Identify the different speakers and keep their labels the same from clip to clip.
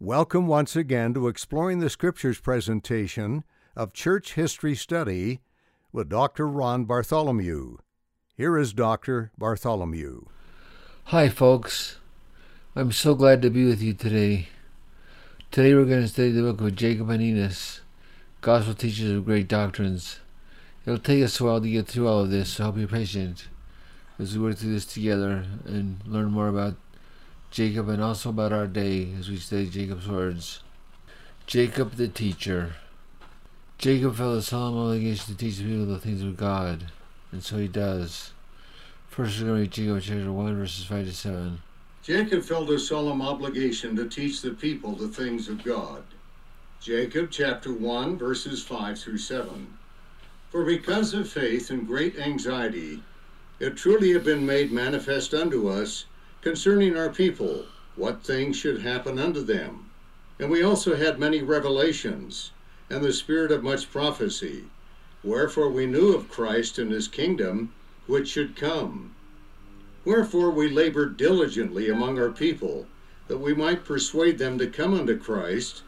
Speaker 1: Welcome once again to Exploring the Scriptures presentation of Church History Study with Dr. Ron Bartholomew. Here is Dr. Bartholomew.
Speaker 2: Hi, folks. I'm so glad to be with you today. Today we're going to study the book of Jacob and Enos, Gospel Teachers of Great Doctrines. It'll take us a while to get through all of this, so I hope you're patient as we work through this together and learn more about Jacob and also about our day as we study Jacob's words. Jacob the teacher. Jacob felt a solemn obligation to teach the people the things of God, and so he does. First, we're going to read Jacob chapter 1, verses 5 to 7.
Speaker 3: Jacob felt a solemn obligation to teach the people the things of God. Jacob chapter 1, verses 5 through 7. For because of faith and great anxiety, it truly had been made manifest unto us concerning our people what things should happen unto them. And we also had many revelations, and the spirit of much prophecy. Wherefore we knew of Christ and his kingdom, which should come. Wherefore we labored diligently among our people, that we might persuade them to come unto Christ,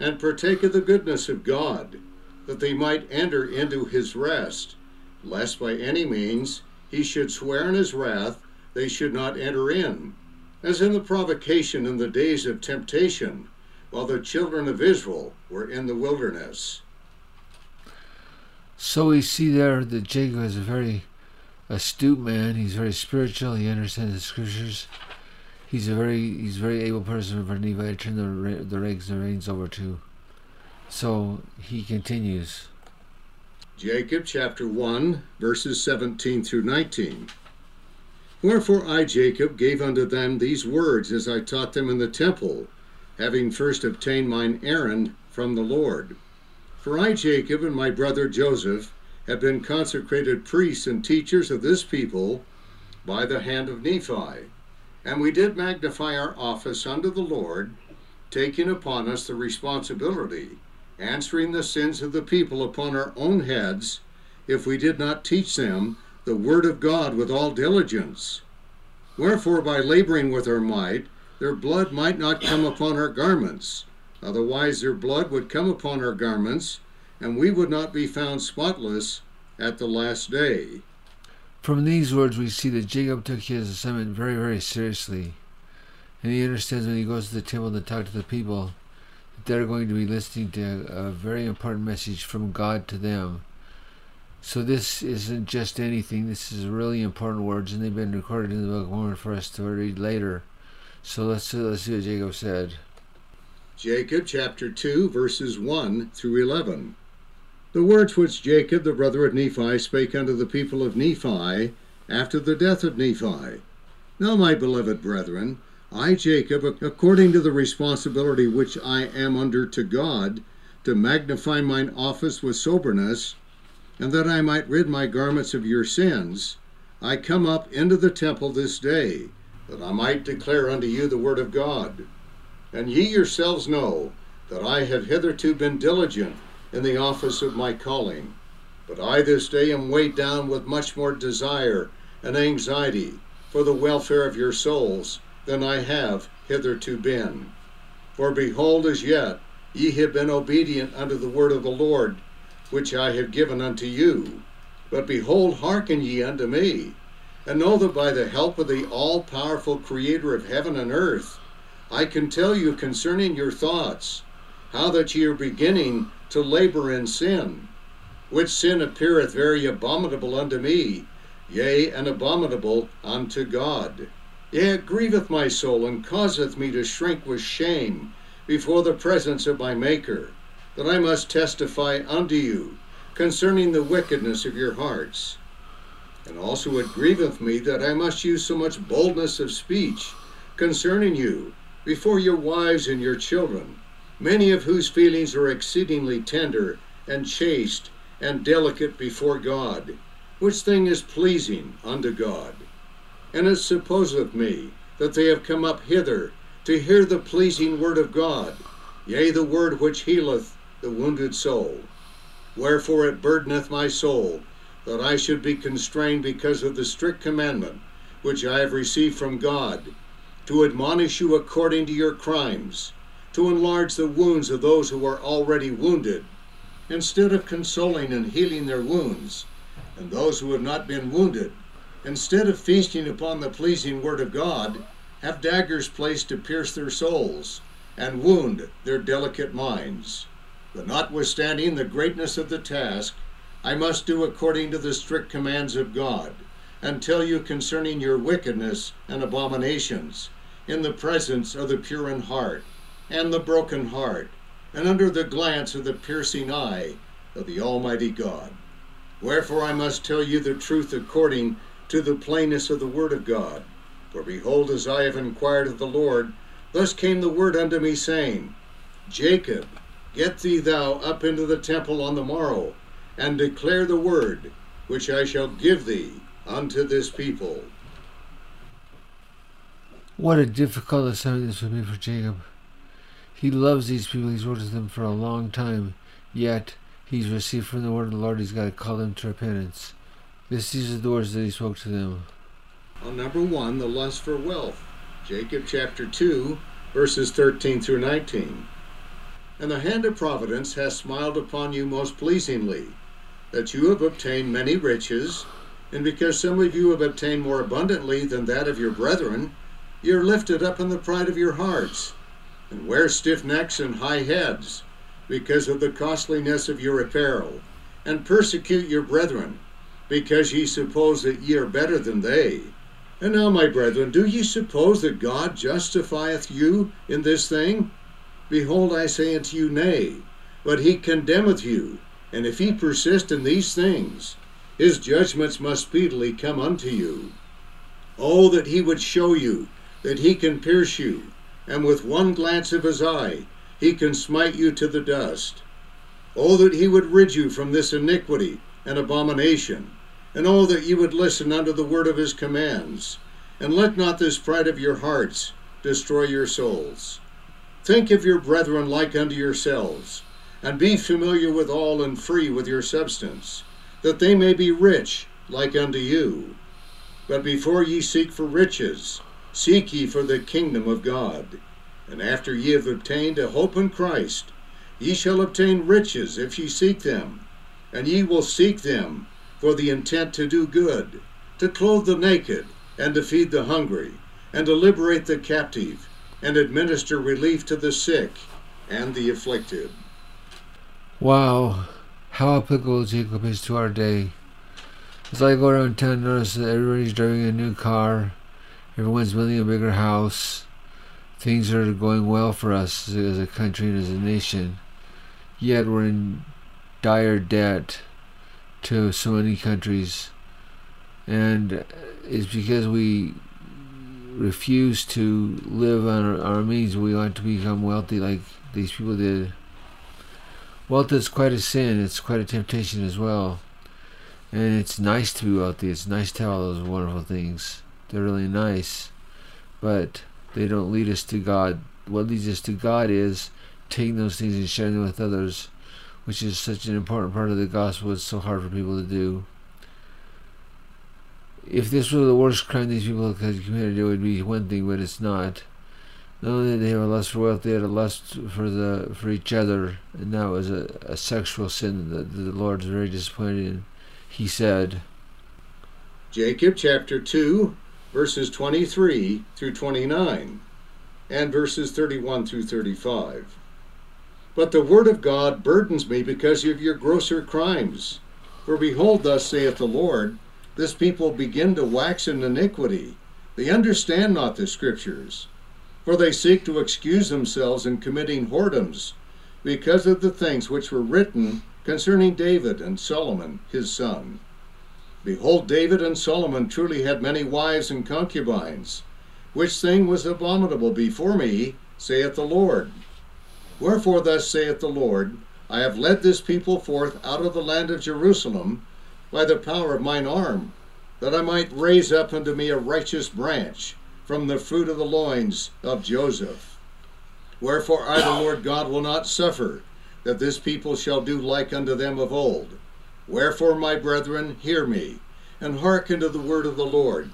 Speaker 3: and partake of the goodness of God, that they might enter into his rest, lest by any means he should swear in his wrath they should not enter in, as in the provocation in the days of temptation, while the children of Israel were in the wilderness.
Speaker 2: So we see there that Jacob is a very astute man. He's very spiritual. He understands the scriptures. He's a very he's a very able person for Nephi to turn the the regs and reins over to. So he continues.
Speaker 3: Jacob chapter 1, verses 17 through 19. Wherefore I, Jacob, gave unto them these words as I taught them in the temple, having first obtained mine errand from the Lord. For I, Jacob, and my brother Joseph, have been consecrated priests and teachers of this people by the hand of Nephi. And we did magnify our office unto the Lord, taking upon us the responsibility, answering the sins of the people upon our own heads, if we did not teach them the word of God with all diligence. Wherefore, by laboring with our might, their blood might not come upon our garments. Otherwise, their blood would come upon our garments, and we would not be found spotless at the last day.
Speaker 2: From these words, we see that Jacob took his assignment very, very seriously. And he understands when he goes to the temple to talk to the people that they're going to be listening to a very important message from God to them. So this isn't just anything. This is really important words, and they've been recorded in the Book of Mormon for us to read later. So let's uh, let's see what Jacob said.
Speaker 3: Jacob chapter 2, verses 1 through 11. The words which Jacob, the brother of Nephi, spake unto the people of Nephi after the death of Nephi. Now, my beloved brethren, I, Jacob, according to the responsibility which I am under to God, to magnify mine office with soberness, and that I might rid my garments of your sins, I come up into the temple this day, that I might declare unto you the word of God. And ye yourselves know that I have hitherto been diligent in the office of my calling. But I this day am weighed down with much more desire and anxiety for the welfare of your souls than I have hitherto been. For behold, as yet ye have been obedient unto the word of the Lord, which I have given unto you. But behold, hearken ye unto me, and know that by the help of the all powerful Creator of heaven and earth, I can tell you concerning your thoughts, how that ye are beginning to labor in sin, which sin appeareth very abominable unto me, yea, and abominable unto God. Yea, it grieveth my soul, and causeth me to shrink with shame before the presence of my Maker that I must testify unto you concerning the wickedness of your hearts. And also it grieveth me that I must use so much boldness of speech concerning you before your wives and your children, many of whose feelings are exceedingly tender and chaste and delicate before God, which thing is pleasing unto God. And it supposeth me that they have come up hither to hear the pleasing word of God, yea, the word which healeth the wounded soul. Wherefore it burdeneth my soul that I should be constrained because of the strict commandment which I have received from God, to admonish you according to your crimes, to enlarge the wounds of those who are already wounded, instead of consoling and healing their wounds, and those who have not been wounded, instead of feasting upon the pleasing word of God, have daggers placed to pierce their souls and wound their delicate minds. But notwithstanding the greatness of the task, I must do according to the strict commands of God, and tell you concerning your wickedness and abominations, in the presence of the pure in heart, and the broken heart, and under the glance of the piercing eye of the Almighty God. Wherefore I must tell you the truth according to the plainness of the Word of God. For behold, as I have inquired of the Lord, thus came the word unto me, saying, Jacob, get thee thou up into the temple on the morrow, and declare the word which I shall give thee unto this people.
Speaker 2: What a difficult assignment this would be for Jacob. He loves these people, he's worked with them for a long time, yet he's received from the word of the Lord, he's got to call them to repentance. This these are the words that he spoke to them.
Speaker 3: On number one, the lust for wealth. Jacob chapter 2, verses 13 through 19. And the hand of providence has smiled upon you most pleasingly, that you have obtained many riches, and because some of you have obtained more abundantly than that of your brethren, ye are lifted up in the pride of your hearts, and wear stiff necks and high heads, because of the costliness of your apparel, and persecute your brethren, because ye suppose that ye are better than they. And now, my brethren, do ye suppose that God justifieth you in this thing? Behold, I say unto you, Nay, but he condemneth you. And if ye persist in these things, his judgments must speedily come unto you. Oh, that he would show you that he can pierce you, and with one glance of his eye he can smite you to the dust. Oh, that he would rid you from this iniquity and abomination, and oh, that ye would listen unto the word of his commands, and let not this pride of your hearts destroy your souls. Think of your brethren like unto yourselves, and be familiar with all and free with your substance, that they may be rich like unto you. But before ye seek for riches, seek ye for the kingdom of God. And after ye have obtained a hope in Christ, ye shall obtain riches if ye seek them, and ye will seek them for the intent to do good, to clothe the naked, and to feed the hungry, and to liberate the captive, and administer relief to the sick and the afflicted.
Speaker 2: Wow, how applicable Jacob is to our day. As I go around town notice that everybody's driving a new car, everyone's building a bigger house, things are going well for us as a country and as a nation, yet we're in dire debt to so many countries. And it's because we refuse to live on our, our means. We want to become wealthy like these people did. Wealth is quite a sin. It's quite a temptation as well. And it's nice to be wealthy. It's nice to have all those wonderful things. They're really nice. But they don't lead us to God. What leads us to God is taking those things and sharing them with others, which is such an important part of the gospel. It's so hard for people to do. If this were the worst crime these people had committed, it would be one thing, but it's not. Not only did they have a lust for wealth, they had a lust for the for each other, and that was a, a sexual sin that the Lord is very disappointed in. He said,
Speaker 3: Jacob chapter 2, verses 23 through 29, and verses 31 through 35. But the word of God burdens me because of your grosser crimes. For behold, thus saith the Lord, this people begin to wax in iniquity. They understand not the scriptures. For they seek to excuse themselves in committing whoredoms, because of the things which were written concerning David and Solomon his son. Behold, David and Solomon truly had many wives and concubines, which thing was abominable before me, saith the Lord. Wherefore, thus saith the Lord, I have led this people forth out of the land of Jerusalem by the power of mine arm, that I might raise up unto me a righteous branch from the fruit of the loins of Joseph. Wherefore I, the Lord God, will not suffer that this people shall do like unto them of old. Wherefore, my brethren, hear me, and hearken to the word of the Lord.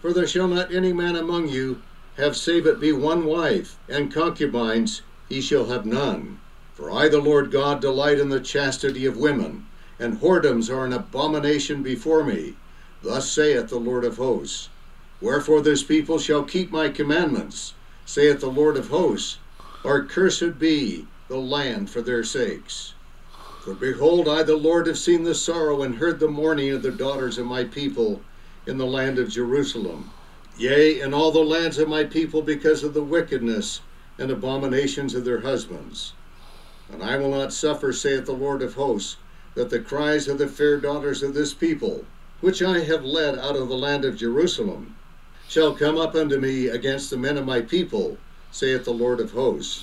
Speaker 3: For there shall not any man among you have save it be one wife, and concubines he shall have none. For I, the Lord God, delight in the chastity of women, and whoredoms are an abomination before me. Thus saith the Lord of hosts. Wherefore this people shall keep my commandments, saith the Lord of hosts, or cursed be the land for their sakes. For behold, I, the Lord, have seen the sorrow and heard the mourning of the daughters of my people in the land of Jerusalem. Yea, in all the lands of my people because of the wickedness and abominations of their husbands. And I will not suffer, saith the Lord of hosts, that the cries of the fair daughters of this people, which I have led out of the land of Jerusalem, shall come up unto me against the men of my people, saith the Lord of hosts.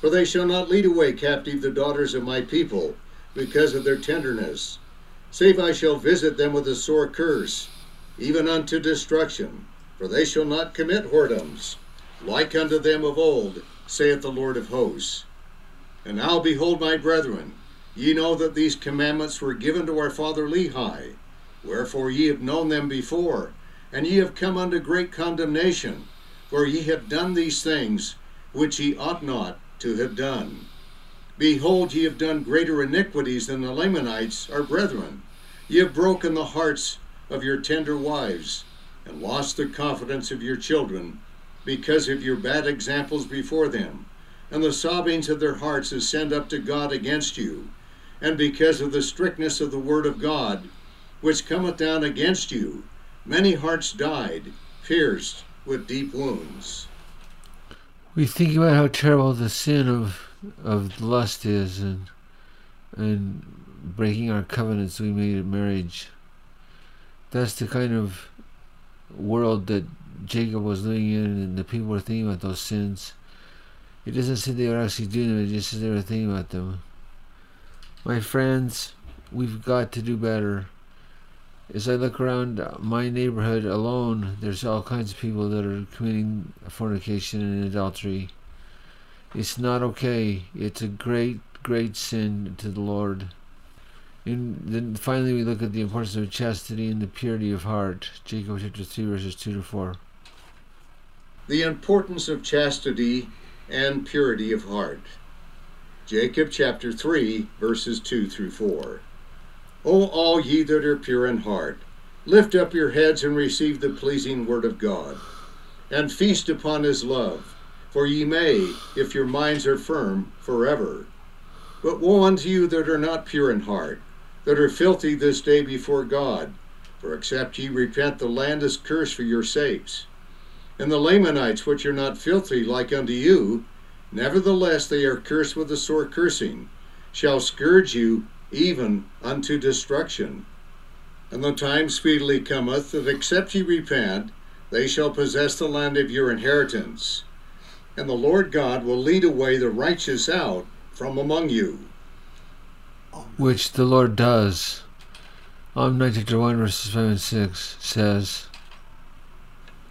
Speaker 3: For they shall not lead away captive the daughters of my people, because of their tenderness, save I shall visit them with a sore curse, even unto destruction. For they shall not commit whoredoms, like unto them of old, saith the Lord of hosts. And now behold, my brethren, ye know that these commandments were given to our father Lehi, wherefore ye have known them before, and ye have come unto great condemnation, for ye have done these things which ye ought not to have done. Behold, ye have done greater iniquities than the Lamanites, our brethren. Ye have broken the hearts of your tender wives, and lost the confidence of your children, because of your bad examples before them. And the sobbings of their hearts ascend up to God against you, and because of the strictness of the word of God, which cometh down against you, many hearts died, pierced with deep wounds.
Speaker 2: We think about how terrible the sin of of lust is and and breaking our covenants we made in marriage. That's the kind of world that Jacob was living in and the people were thinking about those sins. It doesn't say they were actually doing them, it just says they were thinking about them. My friends, we've got to do better. As I look around my neighborhood alone, there's all kinds of people that are committing fornication and adultery. It's not okay. It's a great, great sin to the Lord. And then finally, we look at the importance of chastity and the purity of heart. Jacob chapter 3, verses 2 to 4.
Speaker 3: The importance of chastity and purity of heart. Jacob chapter 3, verses 2 through 4. O all ye that are pure in heart, lift up your heads and receive the pleasing word of God, and feast upon his love for ye may, if your minds are firm, forever. But woe unto you that are not pure in heart, that are filthy this day before God. For except ye repent, the land is cursed for your sakes. And the Lamanites, which are not filthy like unto you, nevertheless they are cursed with a sore cursing, shall scourge you even unto destruction. And the time speedily cometh that except ye repent, they shall possess the land of your inheritance and the Lord God will lead away the righteous out from among you.
Speaker 2: Which the Lord does. Omni chapter 1 verses 5 and 6 says,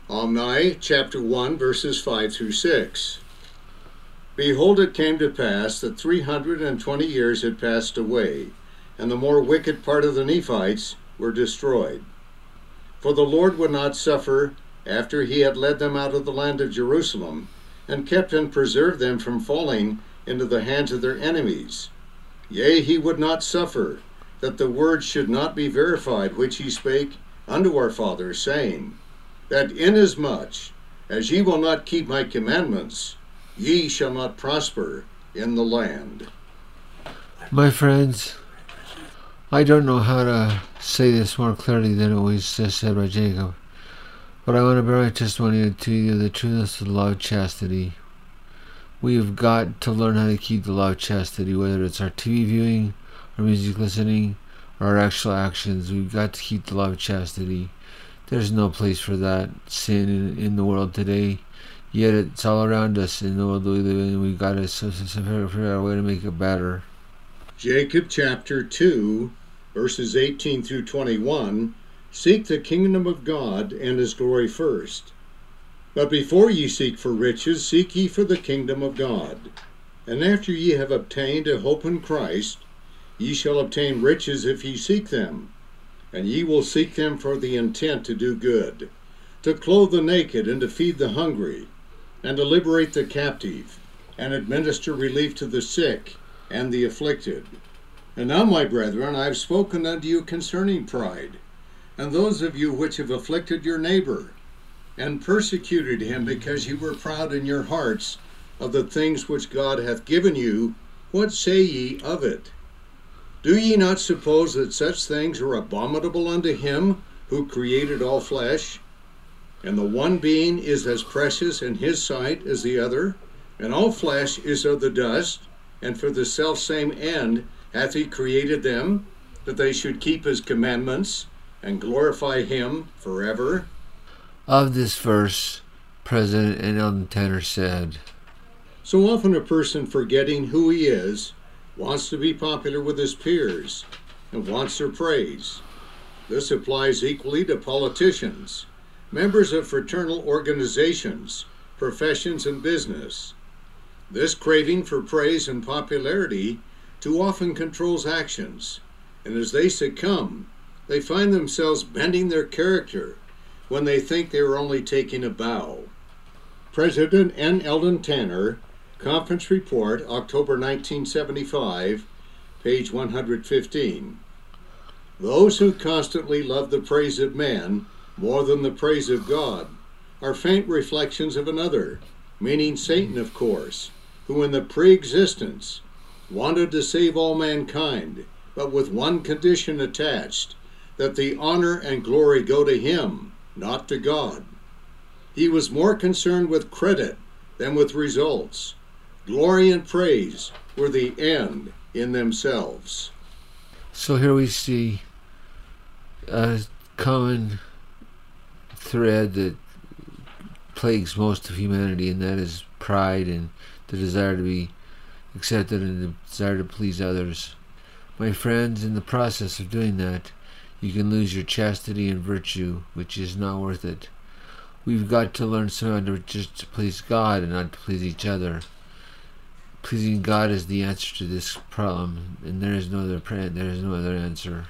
Speaker 3: Omni chapter 1 verses 5 through 6. Behold, it came to pass that three hundred and twenty years had passed away, and the more wicked part of the Nephites were destroyed. For the Lord would not suffer, after he had led them out of the land of Jerusalem, and kept and preserved them from falling into the hands of their enemies. Yea, he would not suffer that the word should not be verified which he spake unto our fathers, saying, That inasmuch as ye will not keep my commandments, ye shall not prosper in the land.
Speaker 2: My friends, I don't know how to say this more clearly than it was said by Jacob. But I want to bear my testimony to you the trueness of the law of chastity. We have got to learn how to keep the law of chastity, whether it's our TV viewing, our music listening, or our actual actions. We've got to keep the law of chastity. There's no place for that sin in, in the world today. Yet it's all around us in the world we live in. We've got to figure out a way to make it better.
Speaker 3: Jacob chapter 2, verses 18 through 21 Seek the kingdom of God and his glory first. But before ye seek for riches, seek ye for the kingdom of God. And after ye have obtained a hope in Christ, ye shall obtain riches if ye seek them. And ye will seek them for the intent to do good, to clothe the naked, and to feed the hungry, and to liberate the captive, and administer relief to the sick and the afflicted. And now, my brethren, I have spoken unto you concerning pride, and those of you which have afflicted your neighbor, and persecuted him because ye were proud in your hearts of the things which God hath given you, what say ye of it? Do ye not suppose that such things are abominable unto him who created all flesh? And the one being is as precious in his sight as the other, and all flesh is of the dust, and for the selfsame end hath he created them, that they should keep his commandments and glorify him forever.
Speaker 2: Of this verse, President N. Tanner said,
Speaker 3: So often a person forgetting who he is wants to be popular with his peers and wants their praise. This applies equally to politicians, members of fraternal organizations, professions, and business. This craving for praise and popularity too often controls actions, and as they succumb, they find themselves bending their character when they think they are only taking a bow. President N. Eldon Tanner, Conference Report, October 1975, page 115. Those who constantly love the praise of man more than the praise of God are faint reflections of another, meaning Satan, of course, who in the pre existence wanted to save all mankind, but with one condition attached that the honor and glory go to him not to God. He was more concerned with credit than with results. Glory and praise were the end in themselves.
Speaker 2: So here we see uh, a common thread that plagues most of humanity, and that is pride and the desire to be accepted and the desire to please others. My friends, in the process of doing that, you can lose your chastity and virtue, which is not worth it. We've got to learn somehow to just to please God and not to please each other. Pleasing God is the answer to this problem, and there is no other there is no other answer.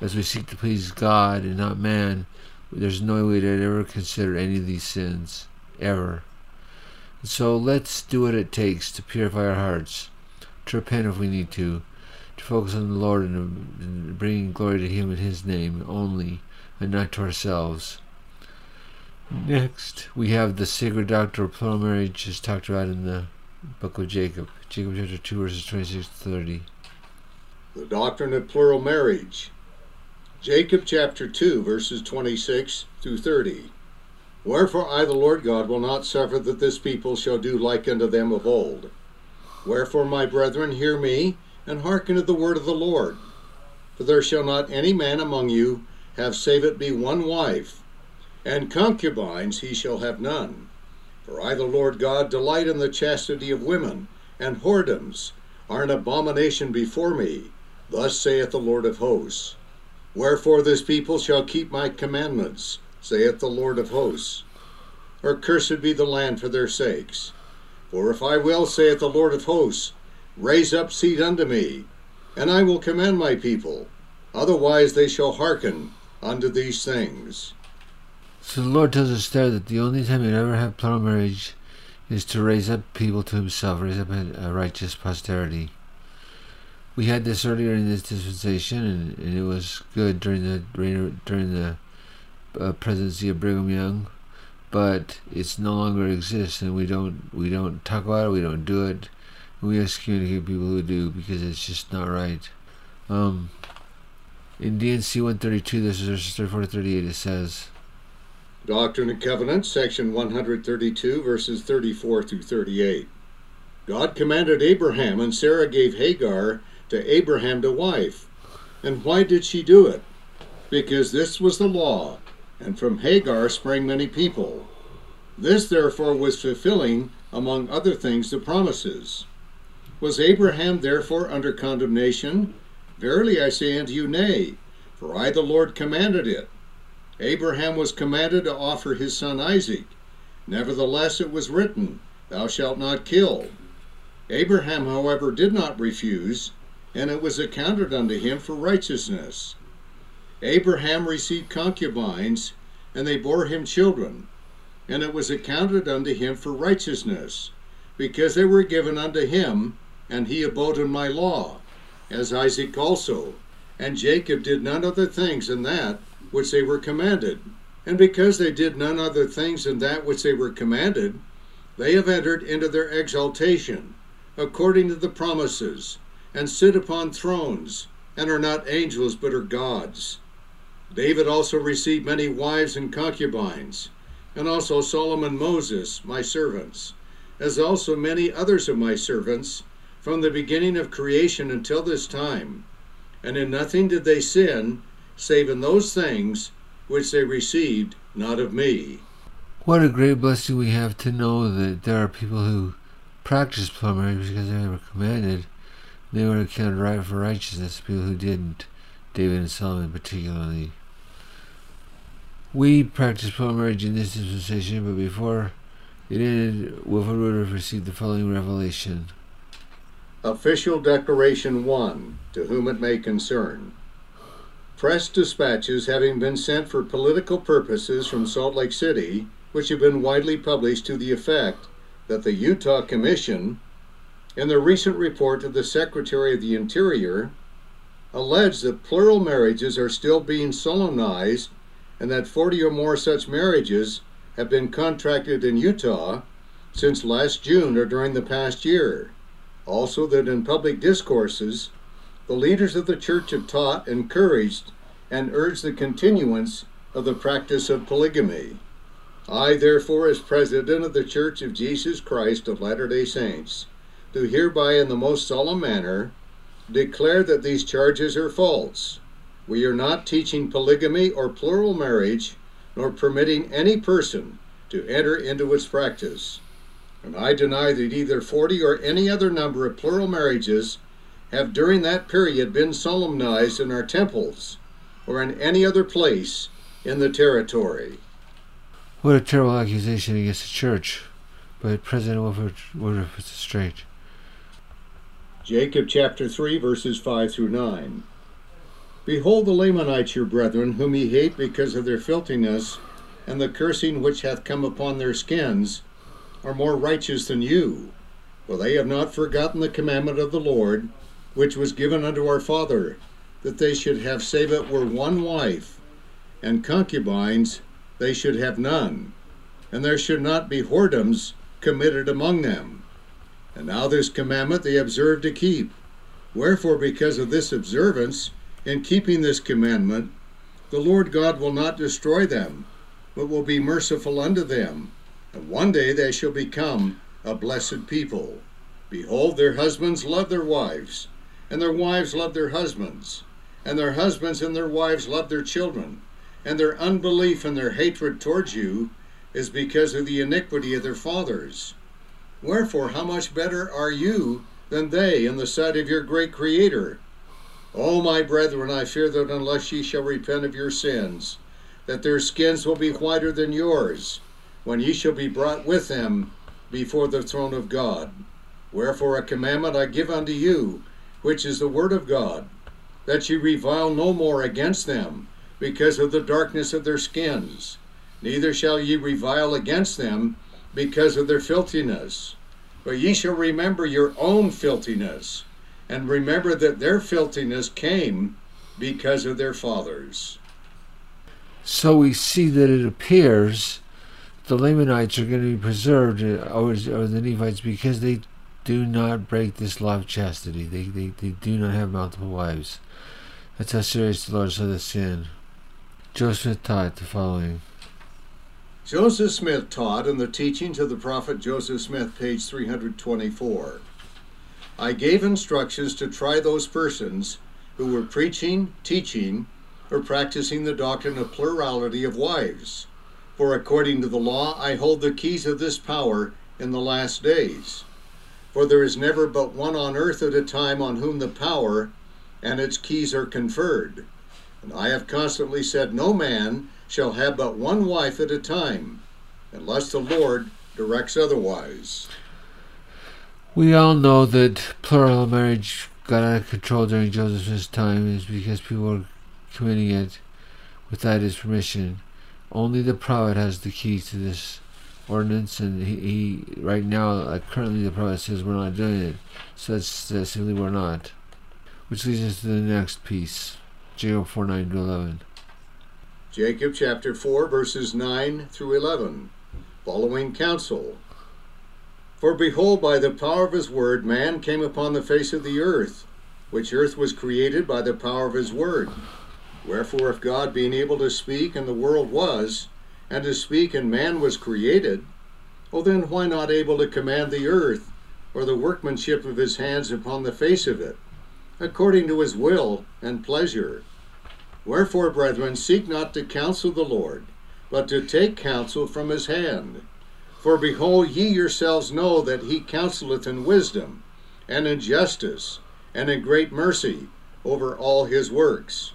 Speaker 2: As we seek to please God and not man, there's no way to ever consider any of these sins, ever. So let's do what it takes to purify our hearts, to repent if we need to, to focus on the Lord and bringing glory to Him in His name only, and not to ourselves. Next, we have the sacred doctrine of plural marriage, as talked about in the book of Jacob, Jacob chapter 2, verses 26 to 30.
Speaker 3: The doctrine of plural marriage. Jacob chapter 2, verses 26 through 30. Wherefore I, the Lord God, will not suffer that this people shall do like unto them of old. Wherefore, my brethren, hear me, and hearken to the word of the Lord. For there shall not any man among you have save it be one wife, and concubines he shall have none. For I, the Lord God, delight in the chastity of women, and whoredoms are an abomination before me. Thus saith the Lord of hosts. Wherefore this people shall keep my commandments, saith the Lord of hosts. Or cursed be the land for their sakes. For if I will, saith the Lord of hosts, raise up seed unto me, and I will command my people, otherwise they shall hearken unto these things.
Speaker 2: So the Lord tells us there that the only time you'd ever have plural marriage is to raise up people to himself, raise up a righteous posterity. We had this earlier in this dispensation, and, and it was good during the during the uh, presidency of Brigham Young, but it's no longer exists, and we don't we don't talk about it, we don't do it, we excommunicate people who do because it's just not right. Um, in D&C 132, this is verses 34 to 38, it says.
Speaker 3: Doctrine and Covenants, section 132, verses 34 through 38. God commanded Abraham, and Sarah gave Hagar to Abraham to wife. And why did she do it? Because this was the law, and from Hagar sprang many people. This therefore was fulfilling, among other things, the promises. Was Abraham therefore under condemnation? Verily I say unto you, Nay, for I the Lord commanded it. Abraham was commanded to offer his son Isaac. Nevertheless it was written, Thou shalt not kill. Abraham, however, did not refuse, and it was accounted unto him for righteousness. Abraham received concubines, and they bore him children, and it was accounted unto him for righteousness. because they were given unto him, and he abode in my law, as Isaac also. And Jacob did none other things than that which they were commanded. And because they did none other things than that which they were commanded, they have entered into their exaltation, according to the promises, and sit upon thrones, and are not angels, but are gods. David also received many wives and concubines, and also Solomon Moses, my servants, as also many others of my servants, from the beginning of creation until this time. And in nothing did they sin, save in those things which they received not of me.
Speaker 2: What a great blessing we have to know that there are people who practice marriage because they were commanded. They were accounted right for righteousness, people who didn't, David and Solomon particularly. We practice plural marriage in this dispensation, but before it ended, Wilford Woodruff received the following revelation.
Speaker 3: Official Declaration 1 To whom it may concern. Press dispatches having been sent for political purposes from Salt Lake City, which have been widely published to the effect that the Utah Commission, in the recent report of the Secretary of the Interior, allege that plural marriages are still being solemnized and that 40 or more such marriages have been contracted in Utah since last June or during the past year. Also, that in public discourses, the leaders of the church have taught, encouraged, and urged the continuance of the practice of polygamy. I, therefore, as President of the Church of Jesus Christ of Latter day Saints, do hereby in the most solemn manner declare that these charges are false. We are not teaching polygamy or plural marriage, nor permitting any person to enter into its practice. And I deny that either 40 or any other number of plural marriages have during that period been solemnized in our temples or in any other place in the territory.
Speaker 2: What a terrible accusation against the church. But President Wilford Woodruff put it straight.
Speaker 3: Jacob chapter 3, verses 5 through 9. Behold the Lamanites, your brethren, whom ye hate because of their filthiness, and the cursing which hath come upon their skins, are more righteous than you. For they have not forgotten the commandment of the Lord, which was given unto our father, that they should have save it were one wife, and concubines they should have none, and there should not be whoredoms committed among them. And now this commandment they observe to keep. Wherefore, because of this observance, in keeping this commandment, the Lord God will not destroy them, but will be merciful unto them. And one day they shall become a blessed people. Behold, their husbands love their wives, and their wives love their husbands, and their husbands and their wives love their children and their unbelief and their hatred towards you is because of the iniquity of their fathers. Wherefore, how much better are you than they in the sight of your great Creator? O my brethren, I fear that unless ye shall repent of your sins, that their skins will be whiter than yours, when ye shall be brought with them before the throne of God. Wherefore a commandment I give unto you, which is the word of God, that ye revile no more against them, because of the darkness of their skins. Neither shall ye revile against them because of their filthiness. But ye shall remember your own filthiness, and remember that their filthiness came because of their fathers.
Speaker 2: So we see that it appears the Lamanites are going to be preserved, uh, or, or the Nephites, because they do not break this law of chastity. They, they, they do not have multiple wives. That's how serious the Lord saw the sin. Joseph taught the following.
Speaker 3: Joseph Smith taught in the teachings of the prophet Joseph Smith, page 324. I gave instructions to try those persons who were preaching, teaching, or practicing the doctrine of plurality of wives. For according to the law, I hold the keys of this power in the last days. For there is never but one on earth at a time on whom the power and its keys are conferred. And I have constantly said, No man shall have but one wife at a time, unless the Lord directs otherwise.
Speaker 2: We all know that plural marriage got out of control during Joseph's time is because people were committing it without his permission. Only the prophet has the key to this ordinance, and he, he right now, like currently, the prophet says we're not doing it. So that's, that's simply we're not. Which leads us to the next piece, Jacob 4 9 to 11.
Speaker 3: Jacob chapter 4, verses 9 through 11. Following counsel. For behold, by the power of his word, man came upon the face of the earth, which earth was created by the power of his word. Wherefore, if God, being able to speak, and the world was, and to speak, and man was created, well, then why not able to command the earth, or the workmanship of his hands upon the face of it, according to his will and pleasure? Wherefore, brethren, seek not to counsel the Lord, but to take counsel from his hand. For behold, ye yourselves know that he counseleth in wisdom, and in justice, and in great mercy over all his works.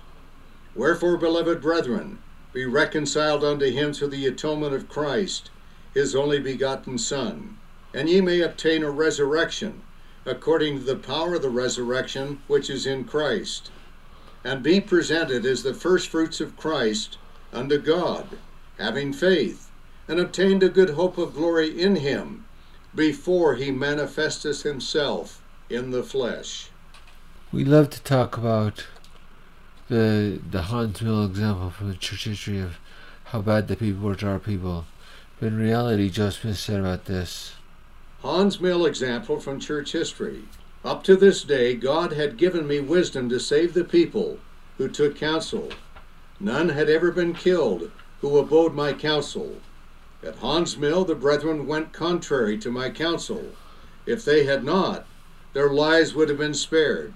Speaker 3: Wherefore, beloved brethren, be reconciled unto him through the atonement of Christ, his only begotten Son, and ye may obtain a resurrection, according to the power of the resurrection which is in Christ, and be presented as the firstfruits of Christ unto God, having faith, and obtained a good hope of glory in him, before he manifesteth himself in the flesh.
Speaker 2: We love to talk about the the Haun's Mill example from the church history of how bad the people were to our people. But in reality, Joe Smith said about this.
Speaker 3: Haun's Mill example from church history. Up to this day, God had given me wisdom to save the people who took counsel. None had ever been killed who abode my counsel. At Haun's Mill, the brethren went contrary to my counsel. If they had not, their lives would have been spared.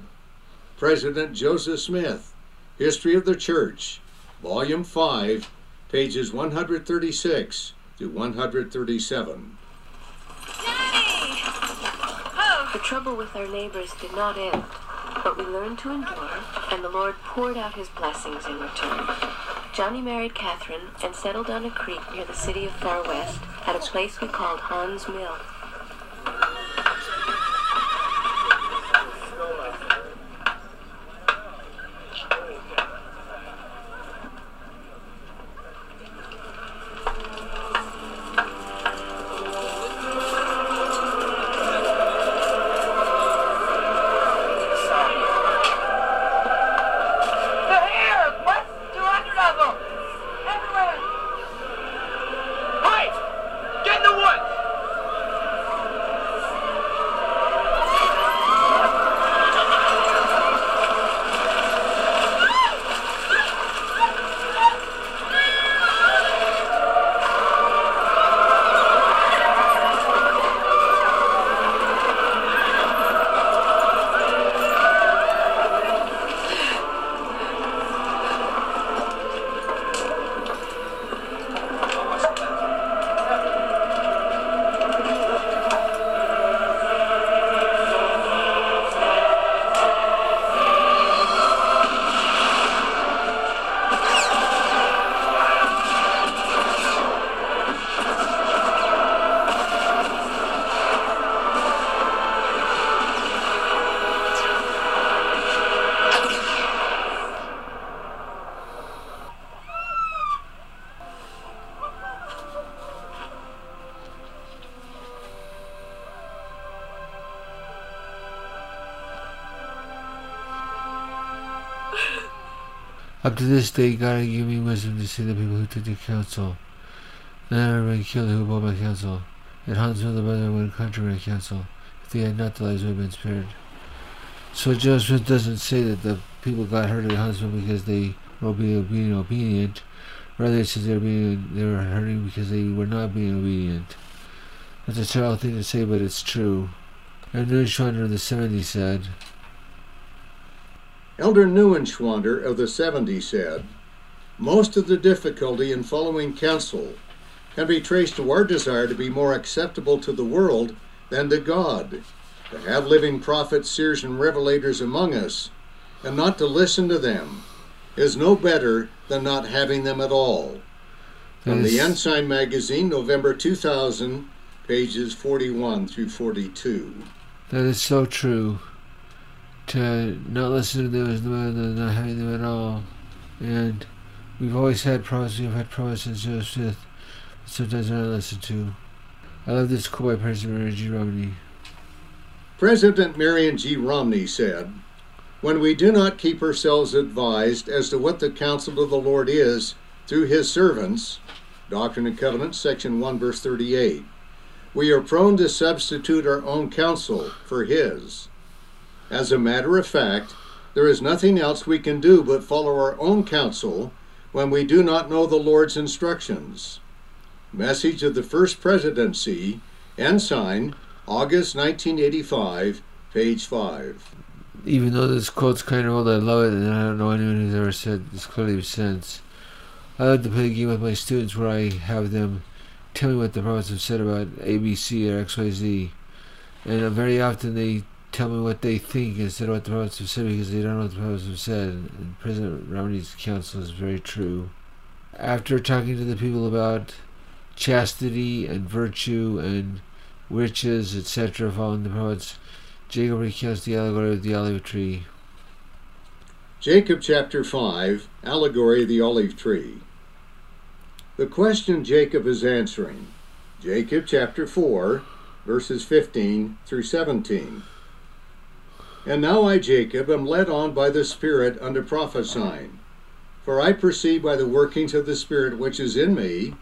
Speaker 3: President Joseph Smith, History of the Church, Volume 5, pages 136 to 137.
Speaker 4: The trouble with our neighbors did not end, but we learned to endure, and the Lord poured out his blessings in return. Johnny married Catherine and settled on a creek near the city of Far West at a place we called Haun's Mill.
Speaker 2: Up to this day, God had given me wisdom to see the people who took the counsel. None had ever been killed who obeyed my counsel. Yet Haun's Mill the brother went contrary to counsel. If they had not, the lives would have been spared. So Joe Smith doesn't say that the people got hurt at Haun's Mill because they were being, obedient. Rather, it says they were, being, they were hurting because they were not being obedient. That's a terrible thing to say, but it's true. And Neuenschwander in the 70s said,
Speaker 3: Elder Neuenschwander of the 70 said, Most of the difficulty in following counsel can be traced to our desire to be more acceptable to the world than to God, to have living prophets, seers, and revelators among us, and not to listen to them is no better than not having them at all. From the. Ensign magazine, November 2000, pages 41 through 42.
Speaker 2: That is so true. To not listen to is no than not having them at all. And we've always had prophets, we've had prophets in Joseph but sometimes they're not listened to. I love this quote by President G. Romney.
Speaker 3: President Marion G. Romney said, When we do not keep ourselves advised as to what the counsel of the Lord is through his servants, Doctrine and Covenants, section 1, verse 38, we are prone to substitute our own counsel for his. As a matter of fact, there is nothing else we can do but follow our own counsel when we do not know the Lord's instructions. Message of the First Presidency, Ensign, August 1985, page 5.
Speaker 2: Even though this quote's kind of old, I love it, and I don't know anyone who's ever said this clearly since. I like to play a game with my students where I have them tell me what the prophets have said about ABC or XYZ. And very often they tell me what they think instead of what the prophets have said because they don't know what the prophets have said. And President Romney's counsel is very true. After talking to the people about chastity and virtue and riches, etc., following the prophets, Jacob recounts the allegory of the olive tree.
Speaker 3: Jacob chapter 5, Allegory of the Olive Tree. The question Jacob is answering. Jacob chapter 4, verses 15 through 17. And now I, Jacob, am led on by the Spirit unto prophesying. For I perceive by the workings of the Spirit which is in me,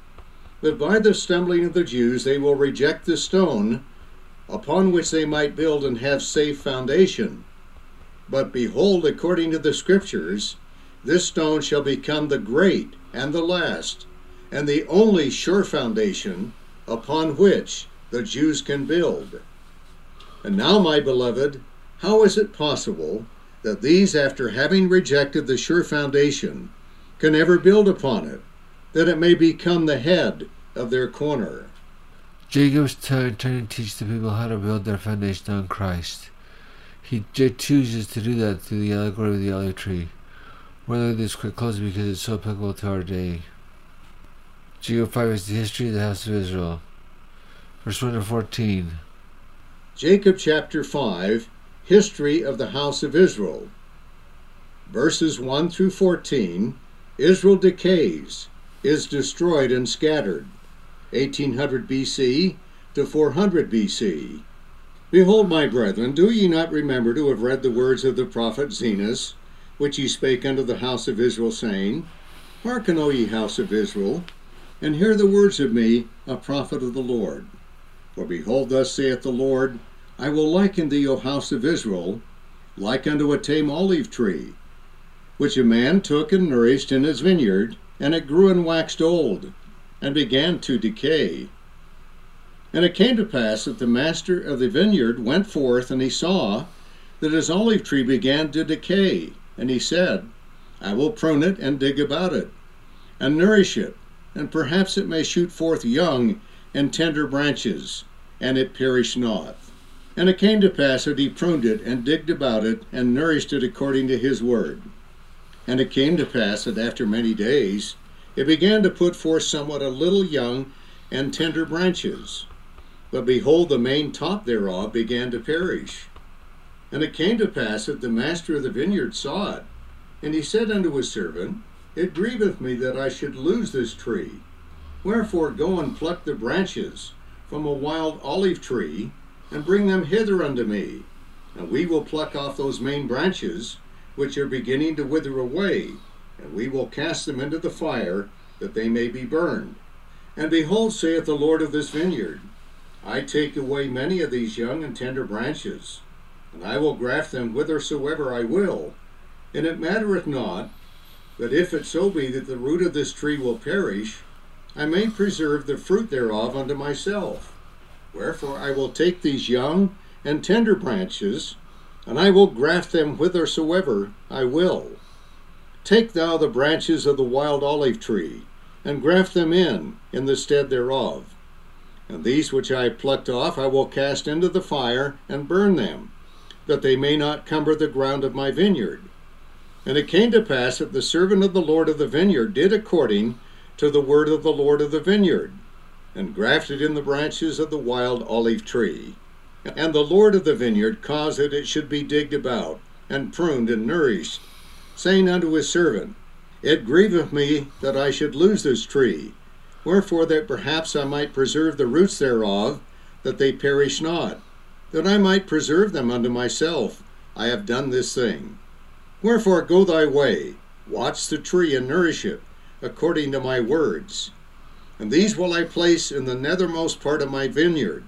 Speaker 3: that by the stumbling of the Jews they will reject the stone upon which they might build and have safe foundation. But behold, according to the Scriptures, this stone shall become the great and the last, and the only sure foundation upon which the Jews can build. And now, my beloved, how is it possible that these, after having rejected the sure foundation, can ever build upon it, that it may become the head of their corner?
Speaker 2: Jacob's trying to teach the people how to build their foundation on Christ. He chooses to do that through the allegory of the olive tree. At this quick closely because it's so applicable to our day. Jacob 5 is the history of the house of Israel. Verse 1 to 14.
Speaker 3: Jacob chapter 5, history of the house of Israel. Verses 1 through 14 Israel decays, is destroyed and scattered. 1800 BC to 400 BC. Behold, my brethren, do ye not remember to have read the words of the prophet Zenos, which he spake unto the house of Israel, saying, Hearken, O ye house of Israel, and hear the words of me, a prophet of the Lord. For behold, thus saith the Lord, I will liken thee, O house of Israel, like unto a tame olive tree, which a man took and nourished in his vineyard, and it grew and waxed old, and began to decay. And it came to pass that the master of the vineyard went forth, and he saw that his olive tree began to decay. And he said, I will prune it and dig about it, and nourish it, and perhaps it may shoot forth young and tender branches, and it perish not. And it came to pass that he pruned it, and digged about it, and nourished it according to his word. And it came to pass that after many days it began to put forth somewhat a little young and tender branches. But behold, the main top thereof began to perish. And it came to pass that the master of the vineyard saw it, and he said unto his servant, It grieveth me that I should lose this tree. Wherefore go and pluck the branches from a wild olive tree, and bring them hither unto me, and we will pluck off those main branches which are beginning to wither away, and we will cast them into the fire, that they may be burned. And behold, saith the Lord of this vineyard, I take away many of these young and tender branches, and I will graft them whithersoever I will. And it mattereth not, that if it so be that the root of this tree will perish, I may preserve the fruit thereof unto myself. Wherefore I will take these young and tender branches, and I will graft them whithersoever I will. Take thou the branches of the wild olive tree, and graft them in, in the stead thereof. And these which I plucked off I will cast into the fire, and burn them, that they may not cumber the ground of my vineyard. And it came to pass that the servant of the Lord of the vineyard did according to the word of the Lord of the vineyard, and grafted in the branches of the wild olive tree. And the Lord of the vineyard caused that it should be digged about, and pruned, and nourished, saying unto his servant, It grieveth me that I should lose this tree. Wherefore that perhaps I might preserve the roots thereof, that they perish not, that I might preserve them unto myself, I have done this thing. Wherefore go thy way, watch the tree and nourish it, according to my words. And these will I place in the nethermost part of my vineyard,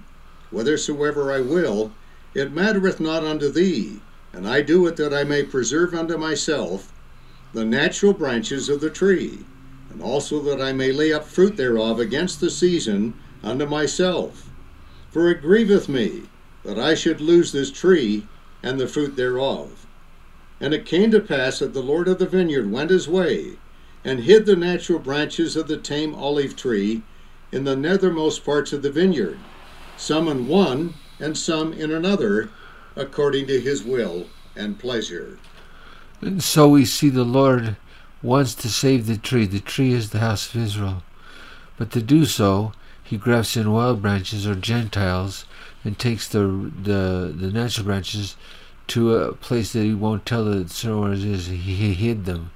Speaker 3: whithersoever I will, it mattereth not unto thee, and I do it that I may preserve unto myself the natural branches of the tree, and also that I may lay up fruit thereof against the season unto myself. For it grieveth me that I should lose this tree and the fruit thereof. And it came to pass that the Lord of the vineyard went his way, and hid the natural branches of the tame olive tree in the nethermost parts of the vineyard, some in one and some in another, according to his will and pleasure.
Speaker 2: And so we see the Lord wants to save the tree. The tree is the house of Israel. But to do so, he grafts in wild branches or Gentiles and takes the the, the natural branches to a place that he won't tell the sorors is. He hid them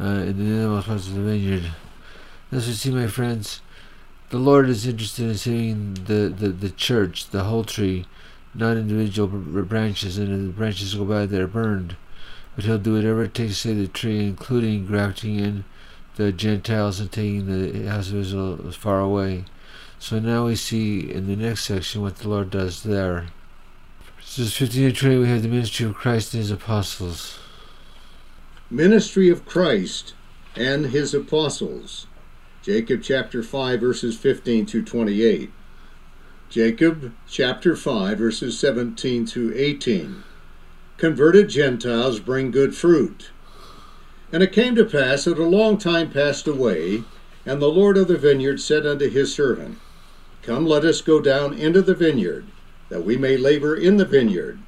Speaker 2: uh, in the innermost parts of the vineyard. As we see, my friends, the Lord is interested in saving the, the, the church, the whole tree, not individual branches, and if the branches go by, they're burned. But he'll do whatever it takes to save the tree, including grafting in the Gentiles and taking the house of Israel far away. So now we see in the next section what the Lord does there. Verses 15 to 20, we have the ministry of Christ and his apostles.
Speaker 3: Ministry of Christ and his apostles. Jacob chapter 5, verses 15 to 28. Jacob chapter 5, verses 17 to 18. Converted Gentiles bring good fruit. And it came to pass that a long time passed away, and the Lord of the vineyard said unto his servant, Come, let us go down into the vineyard, that we may labor in the vineyard.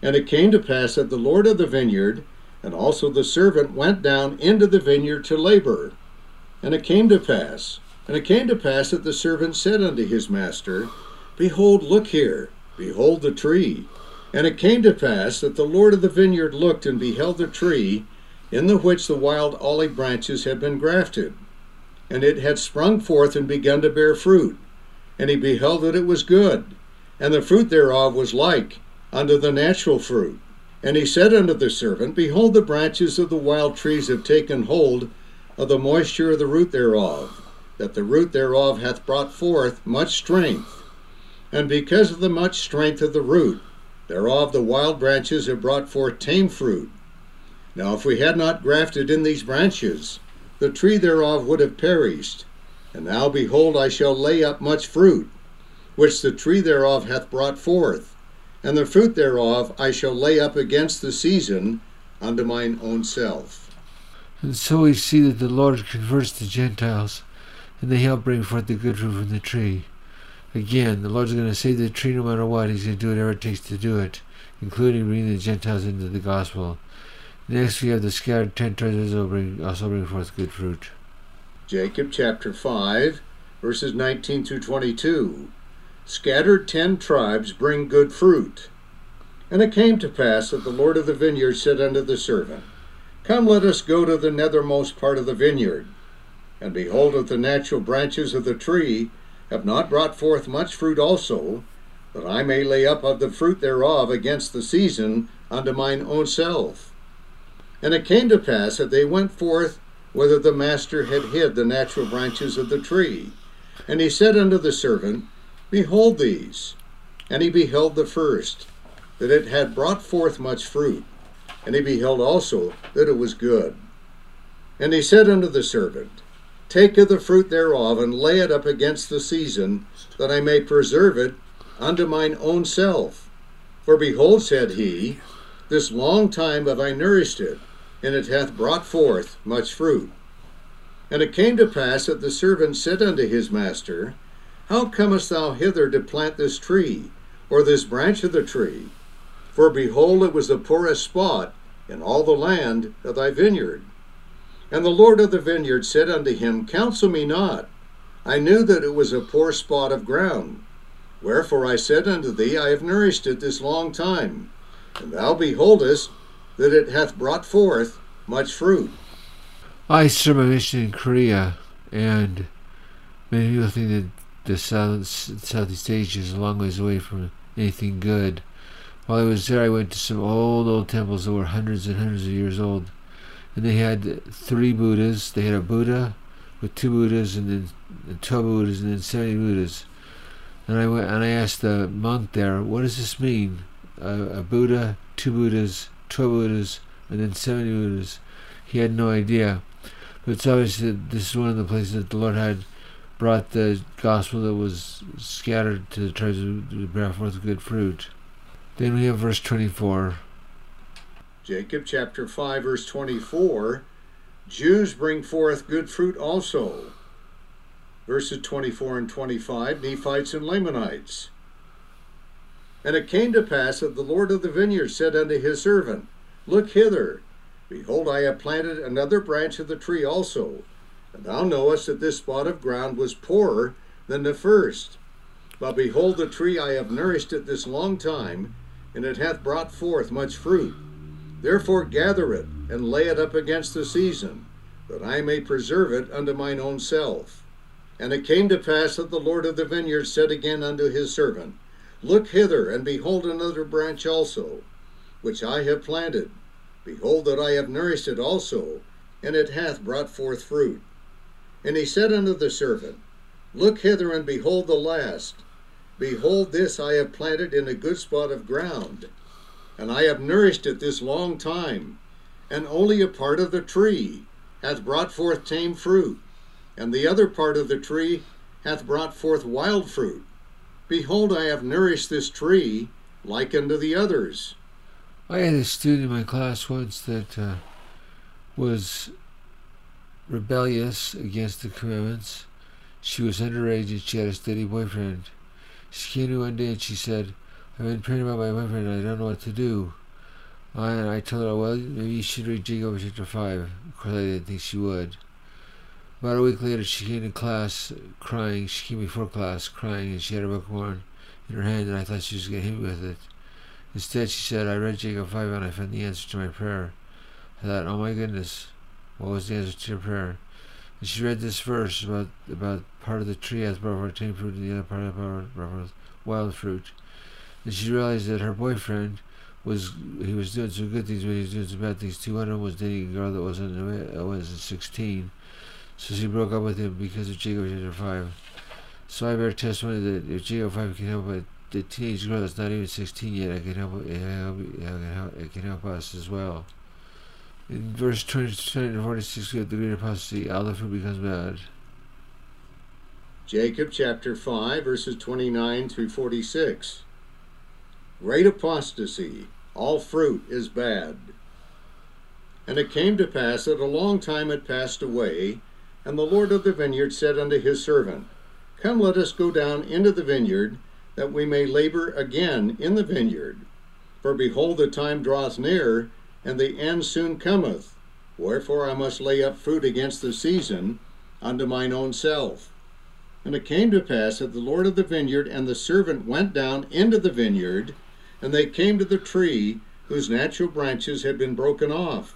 Speaker 3: And it came to pass that the Lord of the vineyard and also the servant went down into the vineyard to labor. And it came to pass, and it came to pass that the servant said unto his master, Behold, look here, behold the tree. And it came to pass that the Lord of the vineyard looked and beheld the tree, in the which the wild olive branches had been grafted. And it had sprung forth and begun to bear fruit. And he beheld that it was good, and the fruit thereof was like unto the natural fruit. And he said unto the servant, Behold, the branches of the wild trees have taken hold of the moisture of the root thereof, that the root thereof hath brought forth much strength. And because of the much strength of the root thereof, the wild branches have brought forth tame fruit. Now, if we had not grafted in these branches, the tree thereof would have perished. And now, behold, I shall lay up much fruit, which the tree thereof hath brought forth and the fruit thereof I shall lay up against the season unto mine own self.
Speaker 2: And so we see that the Lord converts the Gentiles, and they help bring forth the good fruit from the tree. Again, the Lord's going to save the tree no matter what. He's going to do whatever it takes to do it, including bringing the Gentiles into the gospel. Next, we have the scattered ten tribes also bring, also bring forth good fruit.
Speaker 3: Jacob chapter 5, verses 19 through 22 scattered ten tribes bring good fruit. And it came to pass that the Lord of the vineyard said unto the servant, Come, let us go to the nethermost part of the vineyard. And behold, if the natural branches of the tree have not brought forth much fruit also, that I may lay up of the fruit thereof against the season unto mine own self. And it came to pass that they went forth whither the master had hid the natural branches of the tree. And he said unto the servant, Behold these. And he beheld the first, that it had brought forth much fruit. And he beheld also that it was good. And he said unto the servant, Take of the fruit thereof, and lay it up against the season, that I may preserve it unto mine own self. For behold, said he, this long time have I nourished it, and it hath brought forth much fruit. And it came to pass that the servant said unto his master, how comest thou hither to plant this tree, or this branch of the tree? For behold, it was the poorest spot in all the land of thy vineyard. And the Lord of the vineyard said unto him, Counsel me not. I knew that it was a poor spot of ground. Wherefore I said unto thee, I have nourished it this long time, and thou beholdest that it hath brought forth much fruit.
Speaker 2: I served my mission in Korea, and Many people think that the South, Southeast Asia is a long ways away from anything good. While I was there, I went to some old, old temples that were hundreds and hundreds of years old. And they had three Buddhas. They had a Buddha with two Buddhas, and then 12 Buddhas, and then 70 Buddhas. And I went and I asked the monk there, "What does this mean? a Buddha, two Buddhas, 12 Buddhas, and then 70 Buddhas?" He had no idea. But it's obvious that this is one of the places that the Lord had brought the gospel that was scattered to the tribes to bear forth good fruit. Then we have verse 24.
Speaker 3: Jacob chapter 5, verse 24 Jews bring forth good fruit also. Verses 24 and 25 Nephites and Lamanites. And it came to pass that the Lord of the vineyard said unto his servant, Look hither. Behold, I have planted another branch of the tree also. And thou knowest that this spot of ground was poorer than the first. But behold, the tree I have nourished it this long time, and it hath brought forth much fruit. Therefore gather it, and lay it up against the season, that I may preserve it unto mine own self. And it came to pass that the Lord of the vineyard said again unto his servant, Look hither, and behold another branch also, which I have planted. Behold that I have nourished it also, and it hath brought forth fruit. And he said unto the servant, Look hither, and behold the last. Behold, this I have planted in a good spot of ground, and I have nourished it this long time, and only a part of the tree hath brought forth tame fruit, and the other part of the tree hath brought forth wild fruit. Behold, I have nourished this tree like unto the others.
Speaker 2: I had a student in my class once that uh, was rebellious against the commandments. She was underage and she had a steady boyfriend. She came to one day and she said, I've been praying about my boyfriend and I don't know what to do. And I told her, well, maybe you should read Jacob chapter 5. Of course, I didn't think she would. About a week later, she came to class crying. She came before class crying, and she had a book of in her hand, and I thought she was going to hit me with it. Instead, she said, I read Jacob 5 and I found the answer to my prayer. I thought, oh my goodness, what was the answer to your prayer? And she read this verse about about part of the tree has brought forth tame fruit, and the other part has brought forth wild fruit. And she realized that her boyfriend was he was doing some good things, but he was doing some bad things too. Of them was dating a girl that wasn't wasn't sixteen, so she broke up with him because of Jacob chapter five. So I bear testimony that if Jacob five can help a the teenage girl that's not even sixteen yet, it can help it can help, it can help us as well. In verse 20, 20 to 46 of the great apostasy, all fruit becomes bad.
Speaker 3: Jacob chapter 5, verses 29 through 46. Great apostasy, all fruit is bad. And it came to pass that a long time had passed away, and the Lord of the vineyard said unto his servant, Come, let us go down into the vineyard, that we may labor again in the vineyard. For behold, the time draweth near, and the end soon cometh. Wherefore I must lay up fruit against the season unto mine own self. And it came to pass that the Lord of the vineyard and the servant went down into the vineyard, and they came to the tree whose natural branches had been broken off,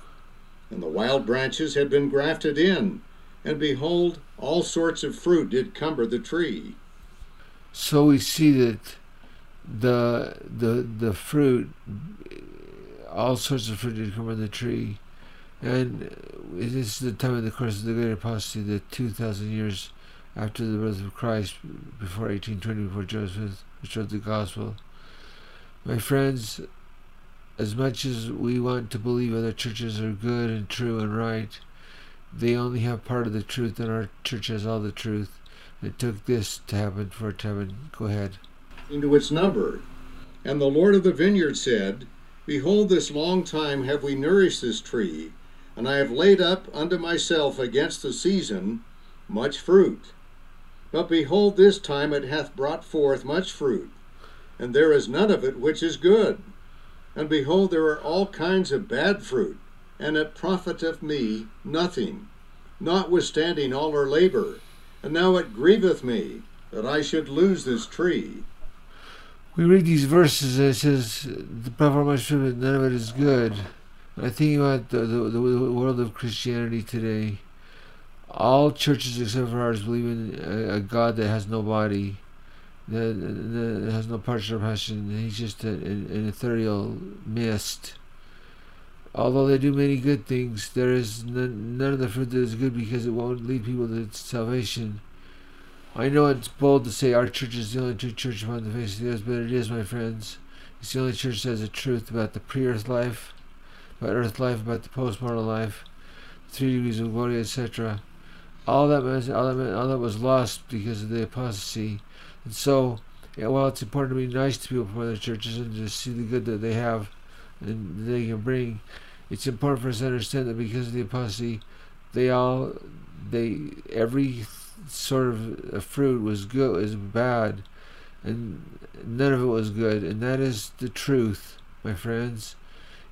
Speaker 3: and the wild branches had been grafted in, and behold, all sorts of fruit did cumber the tree.
Speaker 2: So we see that the the the fruit all sorts of fruit did come on the tree. And this is the time of the course of the great apostasy, the 2,000 years after the birth of Christ, before 1820, before Joseph restored the gospel. My friends, as much as we want to believe other churches are good and true and right, they only have part of the truth, and our church has all the truth. It took this to happen for it to happen. Go ahead.
Speaker 3: Into its number. And the Lord of the vineyard said, Behold, this long time have we nourished this tree, and I have laid up unto myself against the season much fruit. But behold, this time it hath brought forth much fruit, and there is none of it which is good. And behold, there are all kinds of bad fruit, and it profiteth me nothing, notwithstanding all our labor. And now it grieveth me that I should lose this tree
Speaker 2: we read these verses and it says the prophet much none of it is good. I think about the, the, the world of Christianity today. All churches except for ours believe in a, a God that has no body, that, that has no partial passion. He's just a, an ethereal mist. Although they do many good things, there is none, none of the fruit that is good because it won't lead people to salvation. I know it's bold to say our church is the only true church upon the face of the earth, but it is, my friends. It's the only church that has the truth about the pre-earth life, about earth life, about the post-mortal life, three degrees of glory, etc. All that was all that, meant, all that was lost because of the apostasy, and so yeah, while it's important to be nice to people from other churches and to see the good that they have and they can bring, it's important for us to understand that because of the apostasy, they all they every sort of a fruit was good was bad and none of it was good and that is the truth my friends.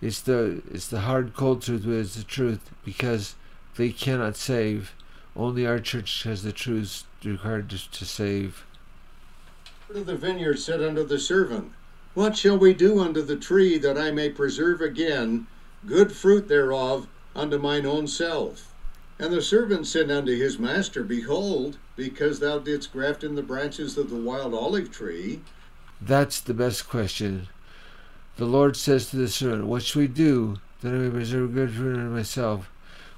Speaker 2: It's the it's the hard cold truth but it's the truth because they cannot save. Only our church has the truth required to, to save.
Speaker 3: The vineyard said unto the servant? What shall we do unto the tree that i may preserve again good fruit thereof unto mine own self and the servant said unto his master, Behold, because thou didst graft in the branches of the wild olive tree.
Speaker 2: That's the best question. The Lord says to the servant, What shall we do that I may preserve good fruit unto myself?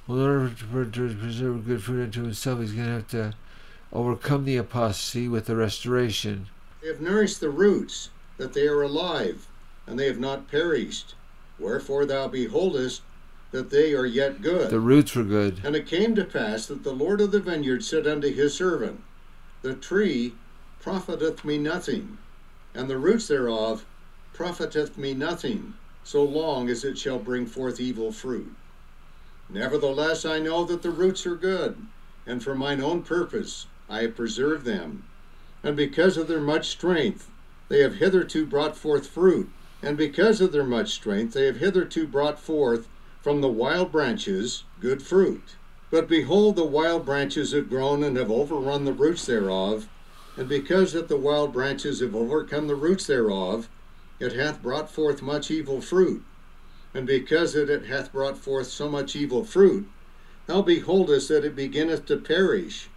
Speaker 2: Well, in order to preserve good fruit unto himself, he's going to have to overcome the apostasy with the restoration.
Speaker 3: They have nourished the roots, that they are alive, and they have not perished. Wherefore thou beholdest that they are yet good.
Speaker 2: The roots were good.
Speaker 3: And it came to pass that the Lord of the vineyard said unto his servant, The tree profiteth me nothing, and the roots thereof profiteth me nothing, so long as it shall bring forth evil fruit. Nevertheless, I know that the roots are good, and for mine own purpose I have preserved them. And because of their much strength, they have hitherto brought forth fruit, and because of their much strength, they have hitherto brought forth from the wild branches good fruit. But behold, the wild branches have grown and have overrun the roots thereof, and because that the wild branches have overcome the roots thereof, it hath brought forth much evil fruit. And because that it hath brought forth so much evil fruit, thou beholdest that it beginneth to perish.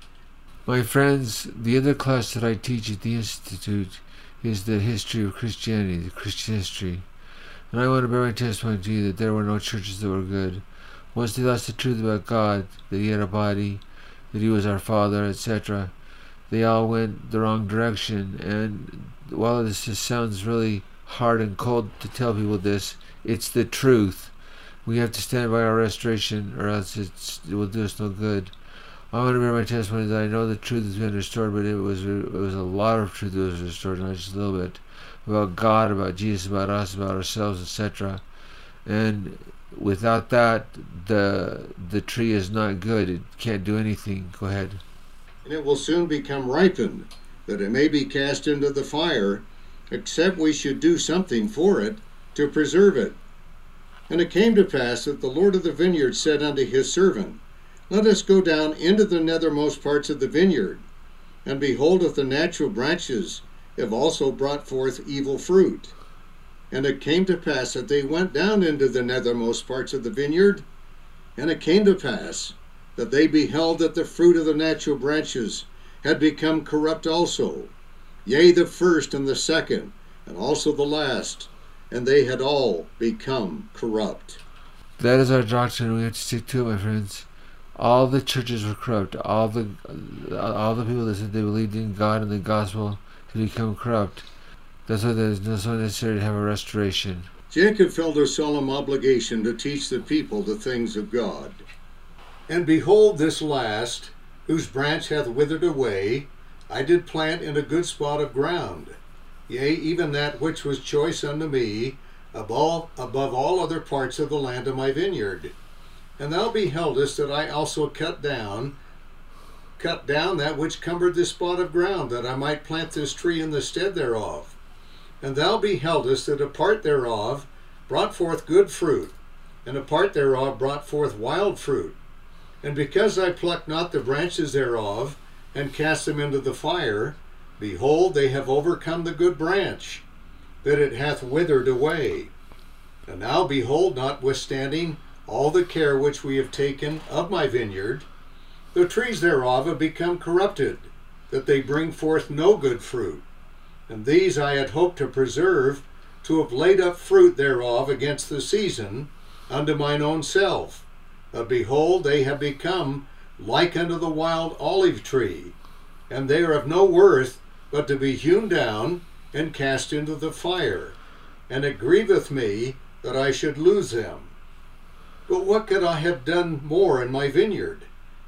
Speaker 2: My friends, the other class that I teach at the Institute is the history of Christianity, the Christian history. And I want to bear my testimony to you that there were no churches that were good. Once they lost the truth about God, that He had a body, that He was our Father, etc., they all went the wrong direction. And while this just sounds really hard and cold to tell people this, it's the truth. We have to stand by our restoration, or else it will do us no good. I want to bear my testimony that I know the truth has been restored, but it was it was a lot of truth that was restored, not just a little bit about God, about Jesus, about us, about ourselves, etc. And without that, the the tree is not good. It can't do anything. Go ahead.
Speaker 3: And it will soon become ripened, that it may be cast into the fire, except we should do something for it to preserve it. And it came to pass that the Lord of the vineyard said unto his servant, Let us go down into the nethermost parts of the vineyard. And behold, if the natural branches have also brought forth evil fruit. And it came to pass that they went down into the nethermost parts of the vineyard, and it came to pass that they beheld that the fruit of the natural branches had become corrupt also, yea, the first and the second, and also the last, and they had all become corrupt.
Speaker 2: That is our doctrine. We have to stick to my friends. All the churches were corrupt. All the all the people that said they believed in God and the gospel to become corrupt. That's why there's no so necessary to have a restoration.
Speaker 3: Jacob felt a solemn obligation to teach the people the things of God. And behold, this last, whose branch hath withered away, I did plant in a good spot of ground. Yea, even that which was choice unto me, above, above all other parts of the land of my vineyard. And thou beheldest that I also cut down cut down that which cumbered this spot of ground, that I might plant this tree in the stead thereof. And thou beheldest that a part thereof brought forth good fruit, and a part thereof brought forth wild fruit. And because I plucked not the branches thereof, and cast them into the fire, behold, they have overcome the good branch, that it hath withered away. And now, behold, notwithstanding all the care which we have taken of my vineyard, The trees thereof have become corrupted, that they bring forth no good fruit. And these I had hoped to preserve, to have laid up fruit thereof against the season, unto mine own self. But behold, they have become like unto the wild olive tree, and they are of no worth but to be hewn down and cast into the fire. And it grieveth me that I should lose them. But what could I have done more in my vineyard?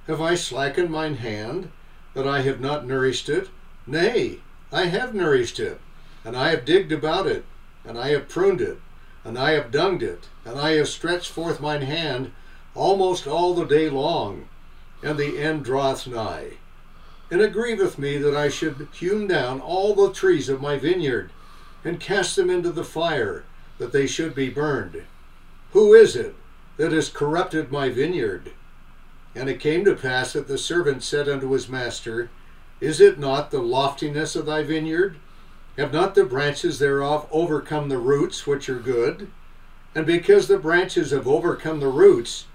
Speaker 3: Have I slackened mine hand, that I have not nourished it? Nay, I have nourished it, and I have digged about it, and I have pruned it, and I have dunged it, and I have stretched forth mine hand almost all the day long, and the end draweth nigh. And it grieveth me that I should hew down all the trees of my vineyard, and cast them into the fire, that they should be burned. Who is it that has corrupted my vineyard? And it came to pass that the servant said unto his master, Is it not the loftiness of thy vineyard? Have not the branches thereof overcome the roots which are good? And because the branches have overcome the roots,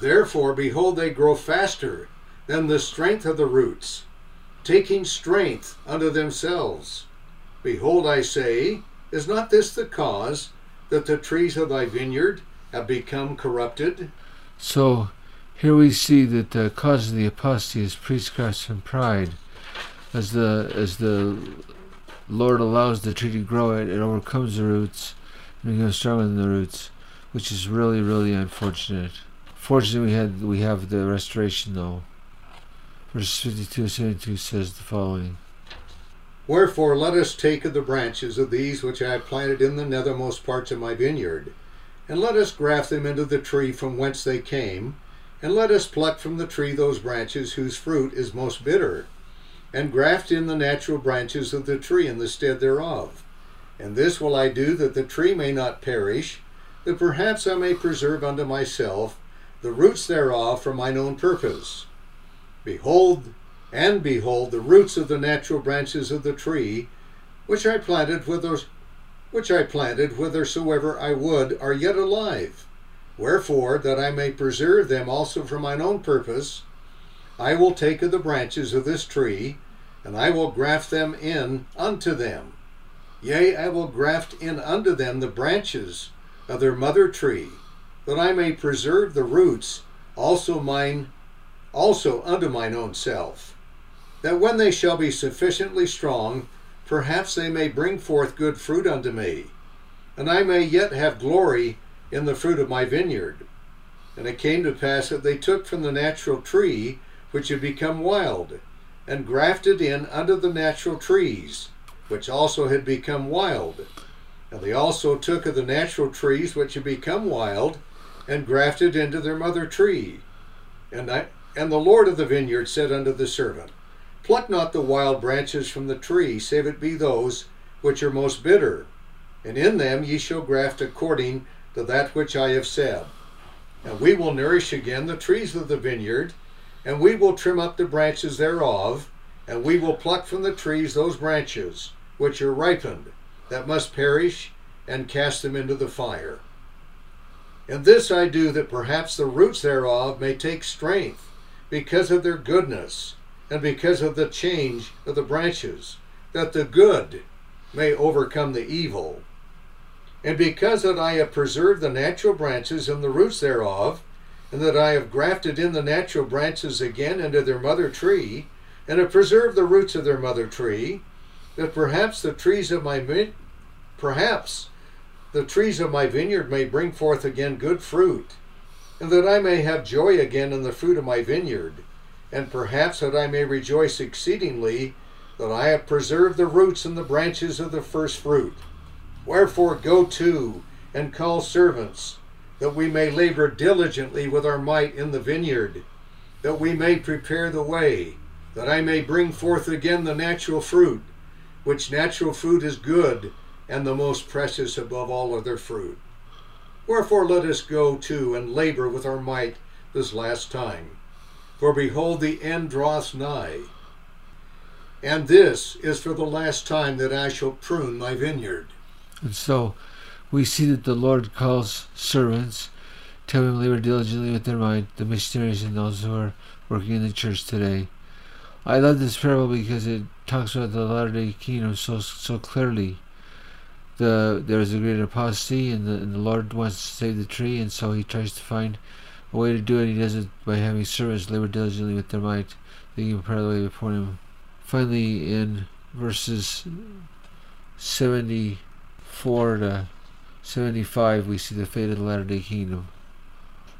Speaker 3: therefore, behold, they grow faster than the strength of the roots, taking strength unto themselves. Behold, I say, is not this the cause that the trees of thy vineyard have become corrupted?
Speaker 2: So here we see that uh, the cause of the apostasy is priestcraft and pride. As the as the Lord allows the tree to grow, it, it overcomes the roots and becomes stronger than the roots, which is really, really unfortunate. Fortunately, we had we have the restoration though. Verse 52 72 says the following.
Speaker 3: Wherefore let us take of the branches of these which I have planted in the nethermost parts of my vineyard, and let us graft them into the tree from whence they came, and let us pluck from the tree those branches whose fruit is most bitter, and graft in the natural branches of the tree in the stead thereof. And this will I do that the tree may not perish, that perhaps I may preserve unto myself the roots thereof for mine own purpose. Behold, and behold, the roots of the natural branches of the tree, which I planted which I planted whithersoever I would, are yet alive. Wherefore, that I may preserve them also for mine own purpose, I will take of the branches of this tree, and I will graft them in unto them. Yea, I will graft in unto them the branches of their mother tree, that I may preserve the roots also mine also unto mine own self, that when they shall be sufficiently strong, perhaps they may bring forth good fruit unto me, and I may yet have glory in the fruit of my vineyard. And it came to pass that they took from the natural tree which had become wild, and grafted in under the natural trees, which also had become wild. And they also took of the natural trees which had become wild, and grafted into their mother tree. And I, and the Lord of the vineyard said unto the servant, Pluck not the wild branches from the tree, save it be those which are most bitter, and in them ye shall graft according to that which I have said. And we will nourish again the trees of the vineyard, and we will trim up the branches thereof, and we will pluck from the trees those branches which are ripened, that must perish, and cast them into the fire. And this I do that perhaps the roots thereof may take strength, because of their goodness, and because of the change of the branches, that the good may overcome the evil. And because that I have preserved the natural branches and the roots thereof, and that I have grafted in the natural branches again into their mother tree, and have preserved the roots of their mother tree, that perhaps the trees of my perhaps the trees of my vineyard may bring forth again good fruit, and that I may have joy again in the fruit of my vineyard, and perhaps that I may rejoice exceedingly that I have preserved the roots and the branches of the first fruit. Wherefore go to and call servants, that we may labor diligently with our might in the vineyard, that we may prepare the way, that I may bring forth again the natural fruit, which natural fruit is good, and the most precious above all other fruit. Wherefore let us go to and labor with our might this last time. For behold, the end draweth nigh. And this is for the last time that I shall prune my vineyard.
Speaker 2: And so we see that the Lord calls servants, tell them labor diligently with their might, the missionaries and those who are working in the church today. I love this parable because it talks about the latter day kingdom so so clearly. The there is a great apostasy, and the, and the Lord wants to save the tree, and so He tries to find a way to do it. He does it by having servants labor diligently with their might, thinking way before Him. Finally, in verses seventy-four to seventy-five, we see the fate of the latter day kingdom.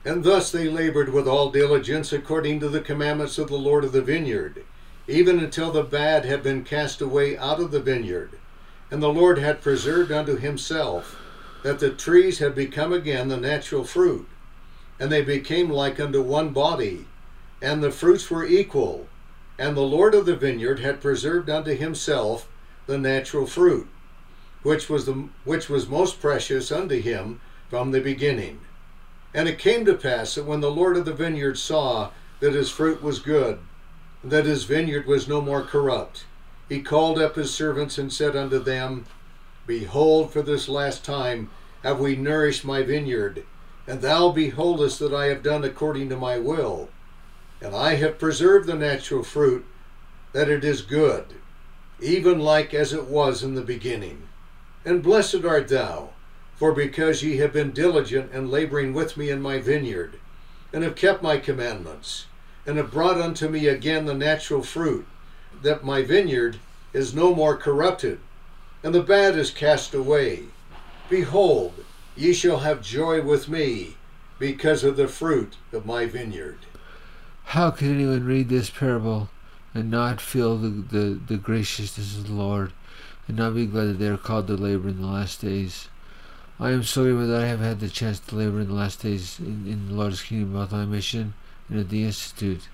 Speaker 3: And thus they labored with all diligence according to the commandments of the Lord of the vineyard, even until the bad had been cast away out of the vineyard. And the Lord had preserved unto himself that the trees had become again the natural fruit, and they became like unto one body, and the fruits were equal. And the Lord of the vineyard had preserved unto himself the natural fruit, which was the which was most precious unto him from the beginning. And it came to pass that when the Lord of the vineyard saw that his fruit was good, that his vineyard was no more corrupt, he called up his servants and said unto them, Behold, for this last time have we nourished my vineyard, and thou beholdest that I have done according to my will. And I have preserved the natural fruit, that it is good, even like as it was in the beginning. And blessed art thou, for because ye have been diligent and laboring with me in my vineyard, and have kept my commandments, and have brought unto me again the natural fruit, that my vineyard is no more corrupted, and the bad is cast away. Behold, ye shall have joy with me, because of the fruit of my vineyard.
Speaker 2: How can anyone read this parable and not feel the, the, the graciousness of the Lord, and not be glad that they are called to labor in the last days? I am sorry that I have had the chance to labor in the last days in, in the Lord's kingdom, both my mission and at the Institute.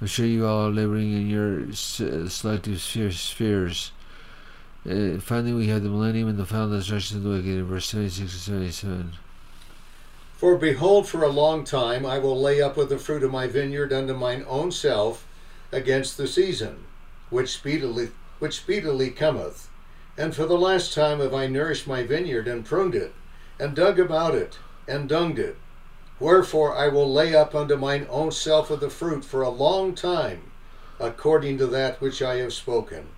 Speaker 2: I'm sure you all are laboring in your selective spheres. Uh, finally, we have the millennium and the final destruction of the wicked in verse 76 and 77.
Speaker 3: For behold, for a long time I will lay up with the fruit of my vineyard unto mine own self against the season, which speedily which speedily cometh. And for the last time have I nourished my vineyard and pruned it, and dug about it, and dunged it. Wherefore I will lay up unto mine own self of the fruit for a long time, according to that which I have spoken.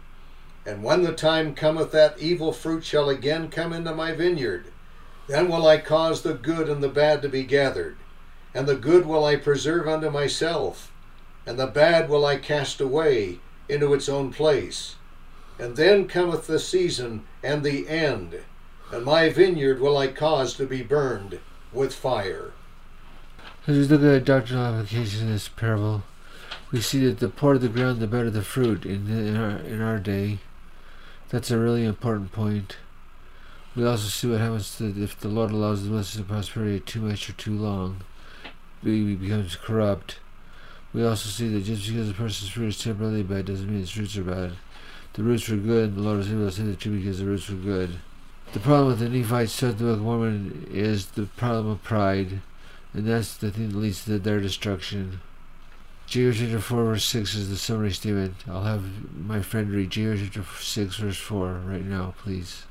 Speaker 3: And when the time cometh that evil fruit shall again come into my vineyard, then will I cause the good and the bad to be gathered, and the good will I preserve unto myself, and the bad will I cast away into its own place. And then cometh the season and the end, and my vineyard will I cause to be burned with fire.
Speaker 2: As we look at the doctrinal application of this parable, we see that the poorer the ground, the better the fruit in, in, our, in our day. That's a really important point. We also see what happens to, if the Lord allows the blessings of prosperity too much or too long. He becomes corrupt. We also see that just because a person's fruit is temporarily bad doesn't mean its roots are bad. The roots were good, the Lord was able to save the tree because the roots were good. The problem with the Nephites Book of Mormon is the problem of pride, and that's the thing that leads to their destruction. Jacob chapter 4 verse 6 is the summary statement. I'll have my friend read Jacob chapter 6 verse 4 right now, please.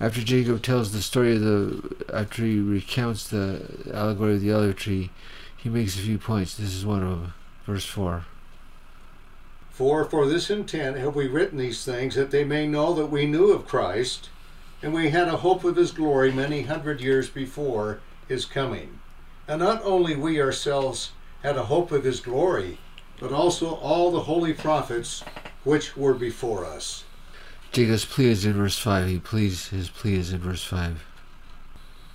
Speaker 2: After Jacob tells the story of the, after he recounts the allegory of the olive tree, he makes a few points. This is one of them. Verse 4.
Speaker 3: For for this intent have we written these things, that they may know that we knew of Christ, and we had a hope of his glory many hundred years before his coming. And not only we ourselves had a hope of his glory, but also all the holy prophets which were before us.
Speaker 2: Jacob's plea is in verse 5. He pleads, his plea is in verse 5.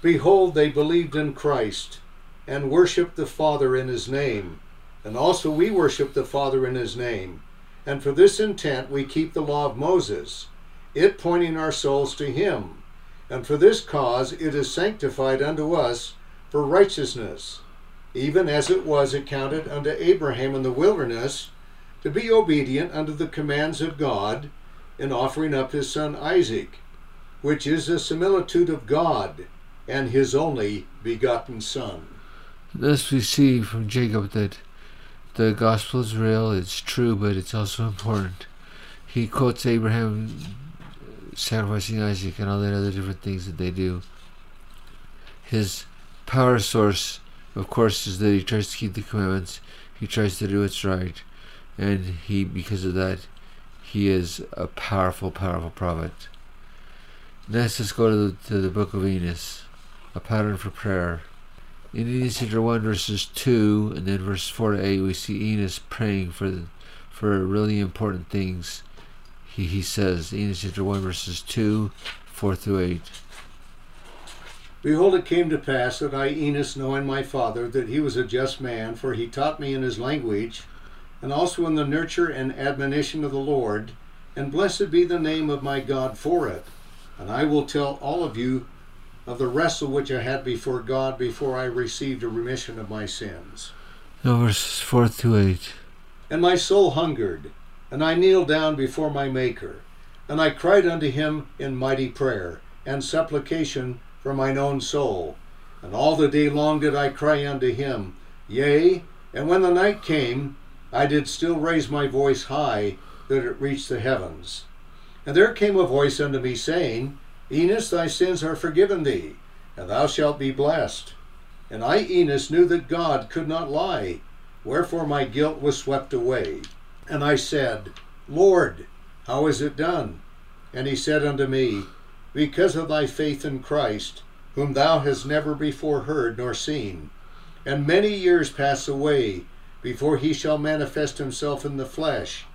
Speaker 3: Behold, they believed in Christ, and worshipped the Father in his name. And also we worship the Father in his name. And for this intent we keep the law of Moses, it pointing our souls to him. And for this cause it is sanctified unto us for righteousness, even as it was accounted unto Abraham in the wilderness to be obedient unto the commands of God in offering up his son Isaac, which is a similitude of God and his only begotten Son.
Speaker 2: Thus we see from Jacob that the gospel is real, it's true, but it's also important. He quotes Abraham sacrificing Isaac and all that other different things that they do. His power source, of course, is that he tries to keep the commandments. he tries to do what's right, and he, because of that, he is a powerful, powerful prophet. Next, let's go to the, to the book of Enos, a pattern for prayer. In Enos chapter 1, verses 2, and then verses 4 to 8, we see Enos praying for, the, for really important things. He, he says, Enos chapter 1, verses 2, 4 through 8.
Speaker 3: Behold, it came to pass that I, Enos, knowing my father, that he was a just man, for he taught me in his language, and also in the nurture and admonition of the Lord, and blessed be the name of my God for it. And I will tell all of you of the wrestle which I had before God before I received a remission of my sins.
Speaker 2: Now, verses 4 through 8.
Speaker 3: And my soul hungered, and I kneeled down before my Maker, and I cried unto him in mighty prayer and supplication for mine own soul. And all the day long did I cry unto him. Yea, and when the night came, I did still raise my voice high, that it reached the heavens. And there came a voice unto me, saying, Enos, thy sins are forgiven thee, and thou shalt be blessed. And I, Enos, knew that God could not lie, wherefore my guilt was swept away. And I said, Lord, how is it done? And he said unto me, Because of thy faith in Christ, whom thou hast never before heard nor seen. And many years pass away before he shall manifest himself in the flesh.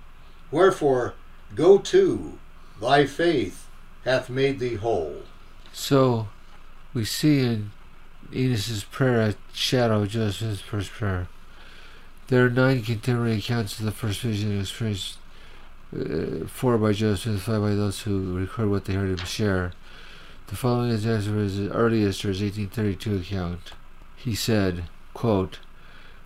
Speaker 3: Wherefore, go to, thy faith hath made thee whole.
Speaker 2: So, we see in Enos's prayer a shadow of Joseph's first prayer. There are nine contemporary accounts of the first vision experienced, uh, four by Joseph, and five by those who record what they heard him share. The following is his earliest or his 1832 account. He said, quote,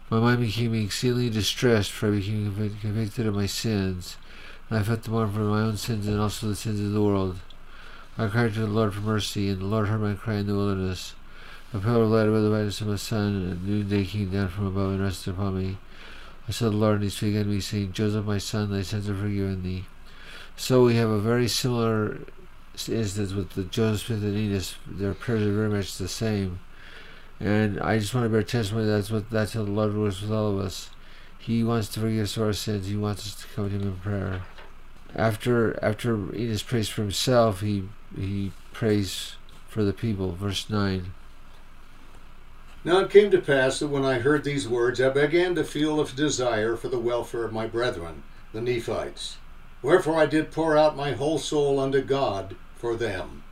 Speaker 2: My mind became exceedingly distressed, for I became convicted of my sins, and I felt the mourn for my own sins and also the sins of the world. I cried to the Lord for mercy, and the Lord heard my cry in the wilderness. A pillar of light above the brightness of the sun, and noonday came down from above and rested upon me. I saw the Lord, and he spake unto me, saying, Joseph, my son, thy sins are forgiven thee. So we have a very similar instance with the Joseph Smith and Enos. Their prayers are very much the same. And I just want to bear testimony that's what that's how the Lord works with all of us. He wants to forgive us our sins. He wants us to come to him in prayer. After after Enos prays for himself, he he prays for the people. Verse nine.
Speaker 3: Now it came to pass that when I heard these words, I began to feel a desire for the welfare of my brethren, the Nephites. Wherefore I did pour out my whole soul unto God for them.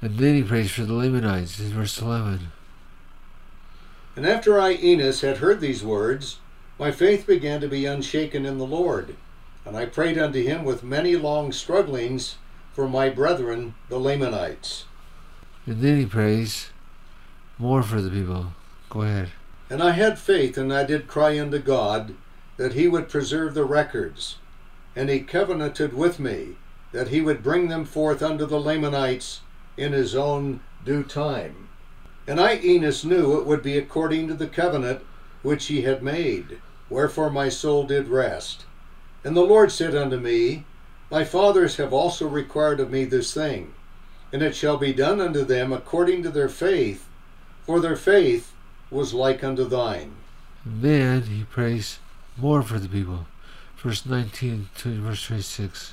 Speaker 2: And then he prays for the Lamanites in verse eleven.
Speaker 3: And after I, Enos, had heard these words, my faith began to be unshaken in the Lord. And I prayed unto him with many long strugglings for my brethren, the Lamanites.
Speaker 2: And then he prays more for the people. Go ahead.
Speaker 3: And I had faith, and I did cry unto God that he would preserve the records. And he covenanted with me that he would bring them forth unto the Lamanites in his own due time. And I, Enos, knew it would be according to the covenant which he had made, wherefore my soul did rest. And the Lord said unto me, Thy fathers have also required of me this thing, and it shall be done unto them according to their faith, for their faith was like unto thine.
Speaker 2: Then he prays more for the people. Verse 19 to verse 26.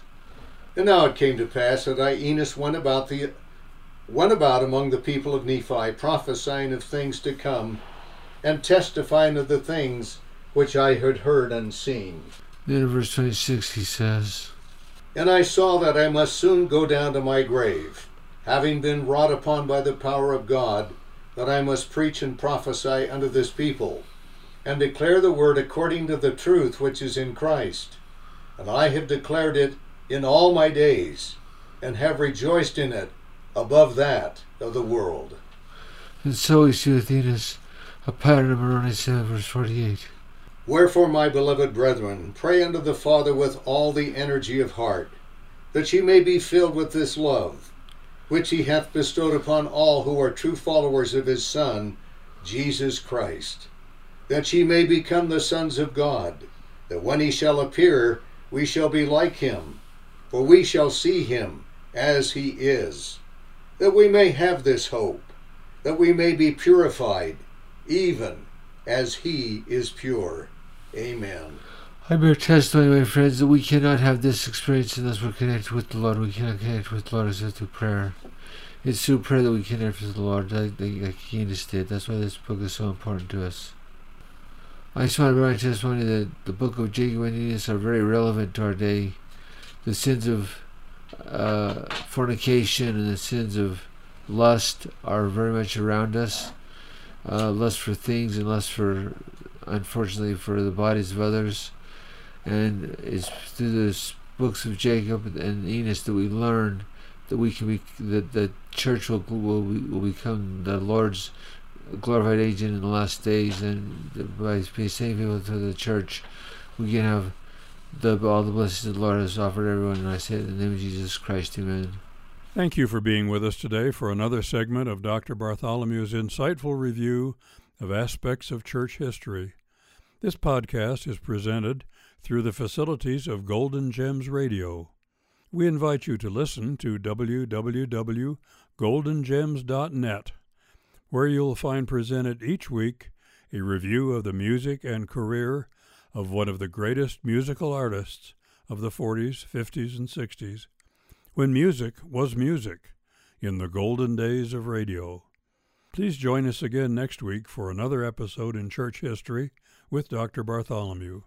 Speaker 3: And now it came to pass that I, Enos, went about the went about among the people of Nephi, prophesying of things to come, and testifying of the things which I had heard and seen.
Speaker 2: Then in verse 26 he says,
Speaker 3: And I saw that I must soon go down to my grave, having been wrought upon by the power of God, that I must preach and prophesy unto this people, and declare the word according to the truth which is in Christ. And I have declared it in all my days, and have rejoiced in it above that of the world.
Speaker 2: And so with Enos a of Moroni 7 uh, verse 48.
Speaker 3: Wherefore, my beloved brethren, pray unto the Father with all the energy of heart, that ye may be filled with this love, which he hath bestowed upon all who are true followers of his Son, Jesus Christ, that ye may become the sons of God, that when he shall appear, we shall be like him, for we shall see him as he is, that we may have this hope, that we may be purified, even as he is pure. Amen.
Speaker 2: I bear testimony, my friends, that we cannot have this experience unless we're connected with the Lord. We cannot connect with the Lord except through prayer. It's through prayer that we connect with the Lord, like, like, did. That's why this book is so important to us. I just want to my testimony that the book of Jacob and Enos are very relevant to our day. The sins of uh, fornication and the sins of lust are very much around us. Uh, lust for things and lust for, unfortunately, for the bodies of others. And it's through the books of Jacob and Enos that we learn that we can be that the church will will, will become the Lord's glorified agent in the last days, and by sending people to the church, we can have the all the blessings the Lord has offered everyone. And I say it in the name of Jesus Christ, Amen.
Speaker 5: Thank you for being with us today for another segment of Dr. Bartholomew's insightful review of aspects of church history. This podcast is presented through the facilities of Golden Gems Radio. We invite you to listen to www.goldengems.net, where you'll find presented each week a review of the music and career of one of the greatest musical artists of the 40s, 50s, and 60s, when music was music in the golden days of radio. Please join us again next week for another episode in church history with Dr. Bartholomew.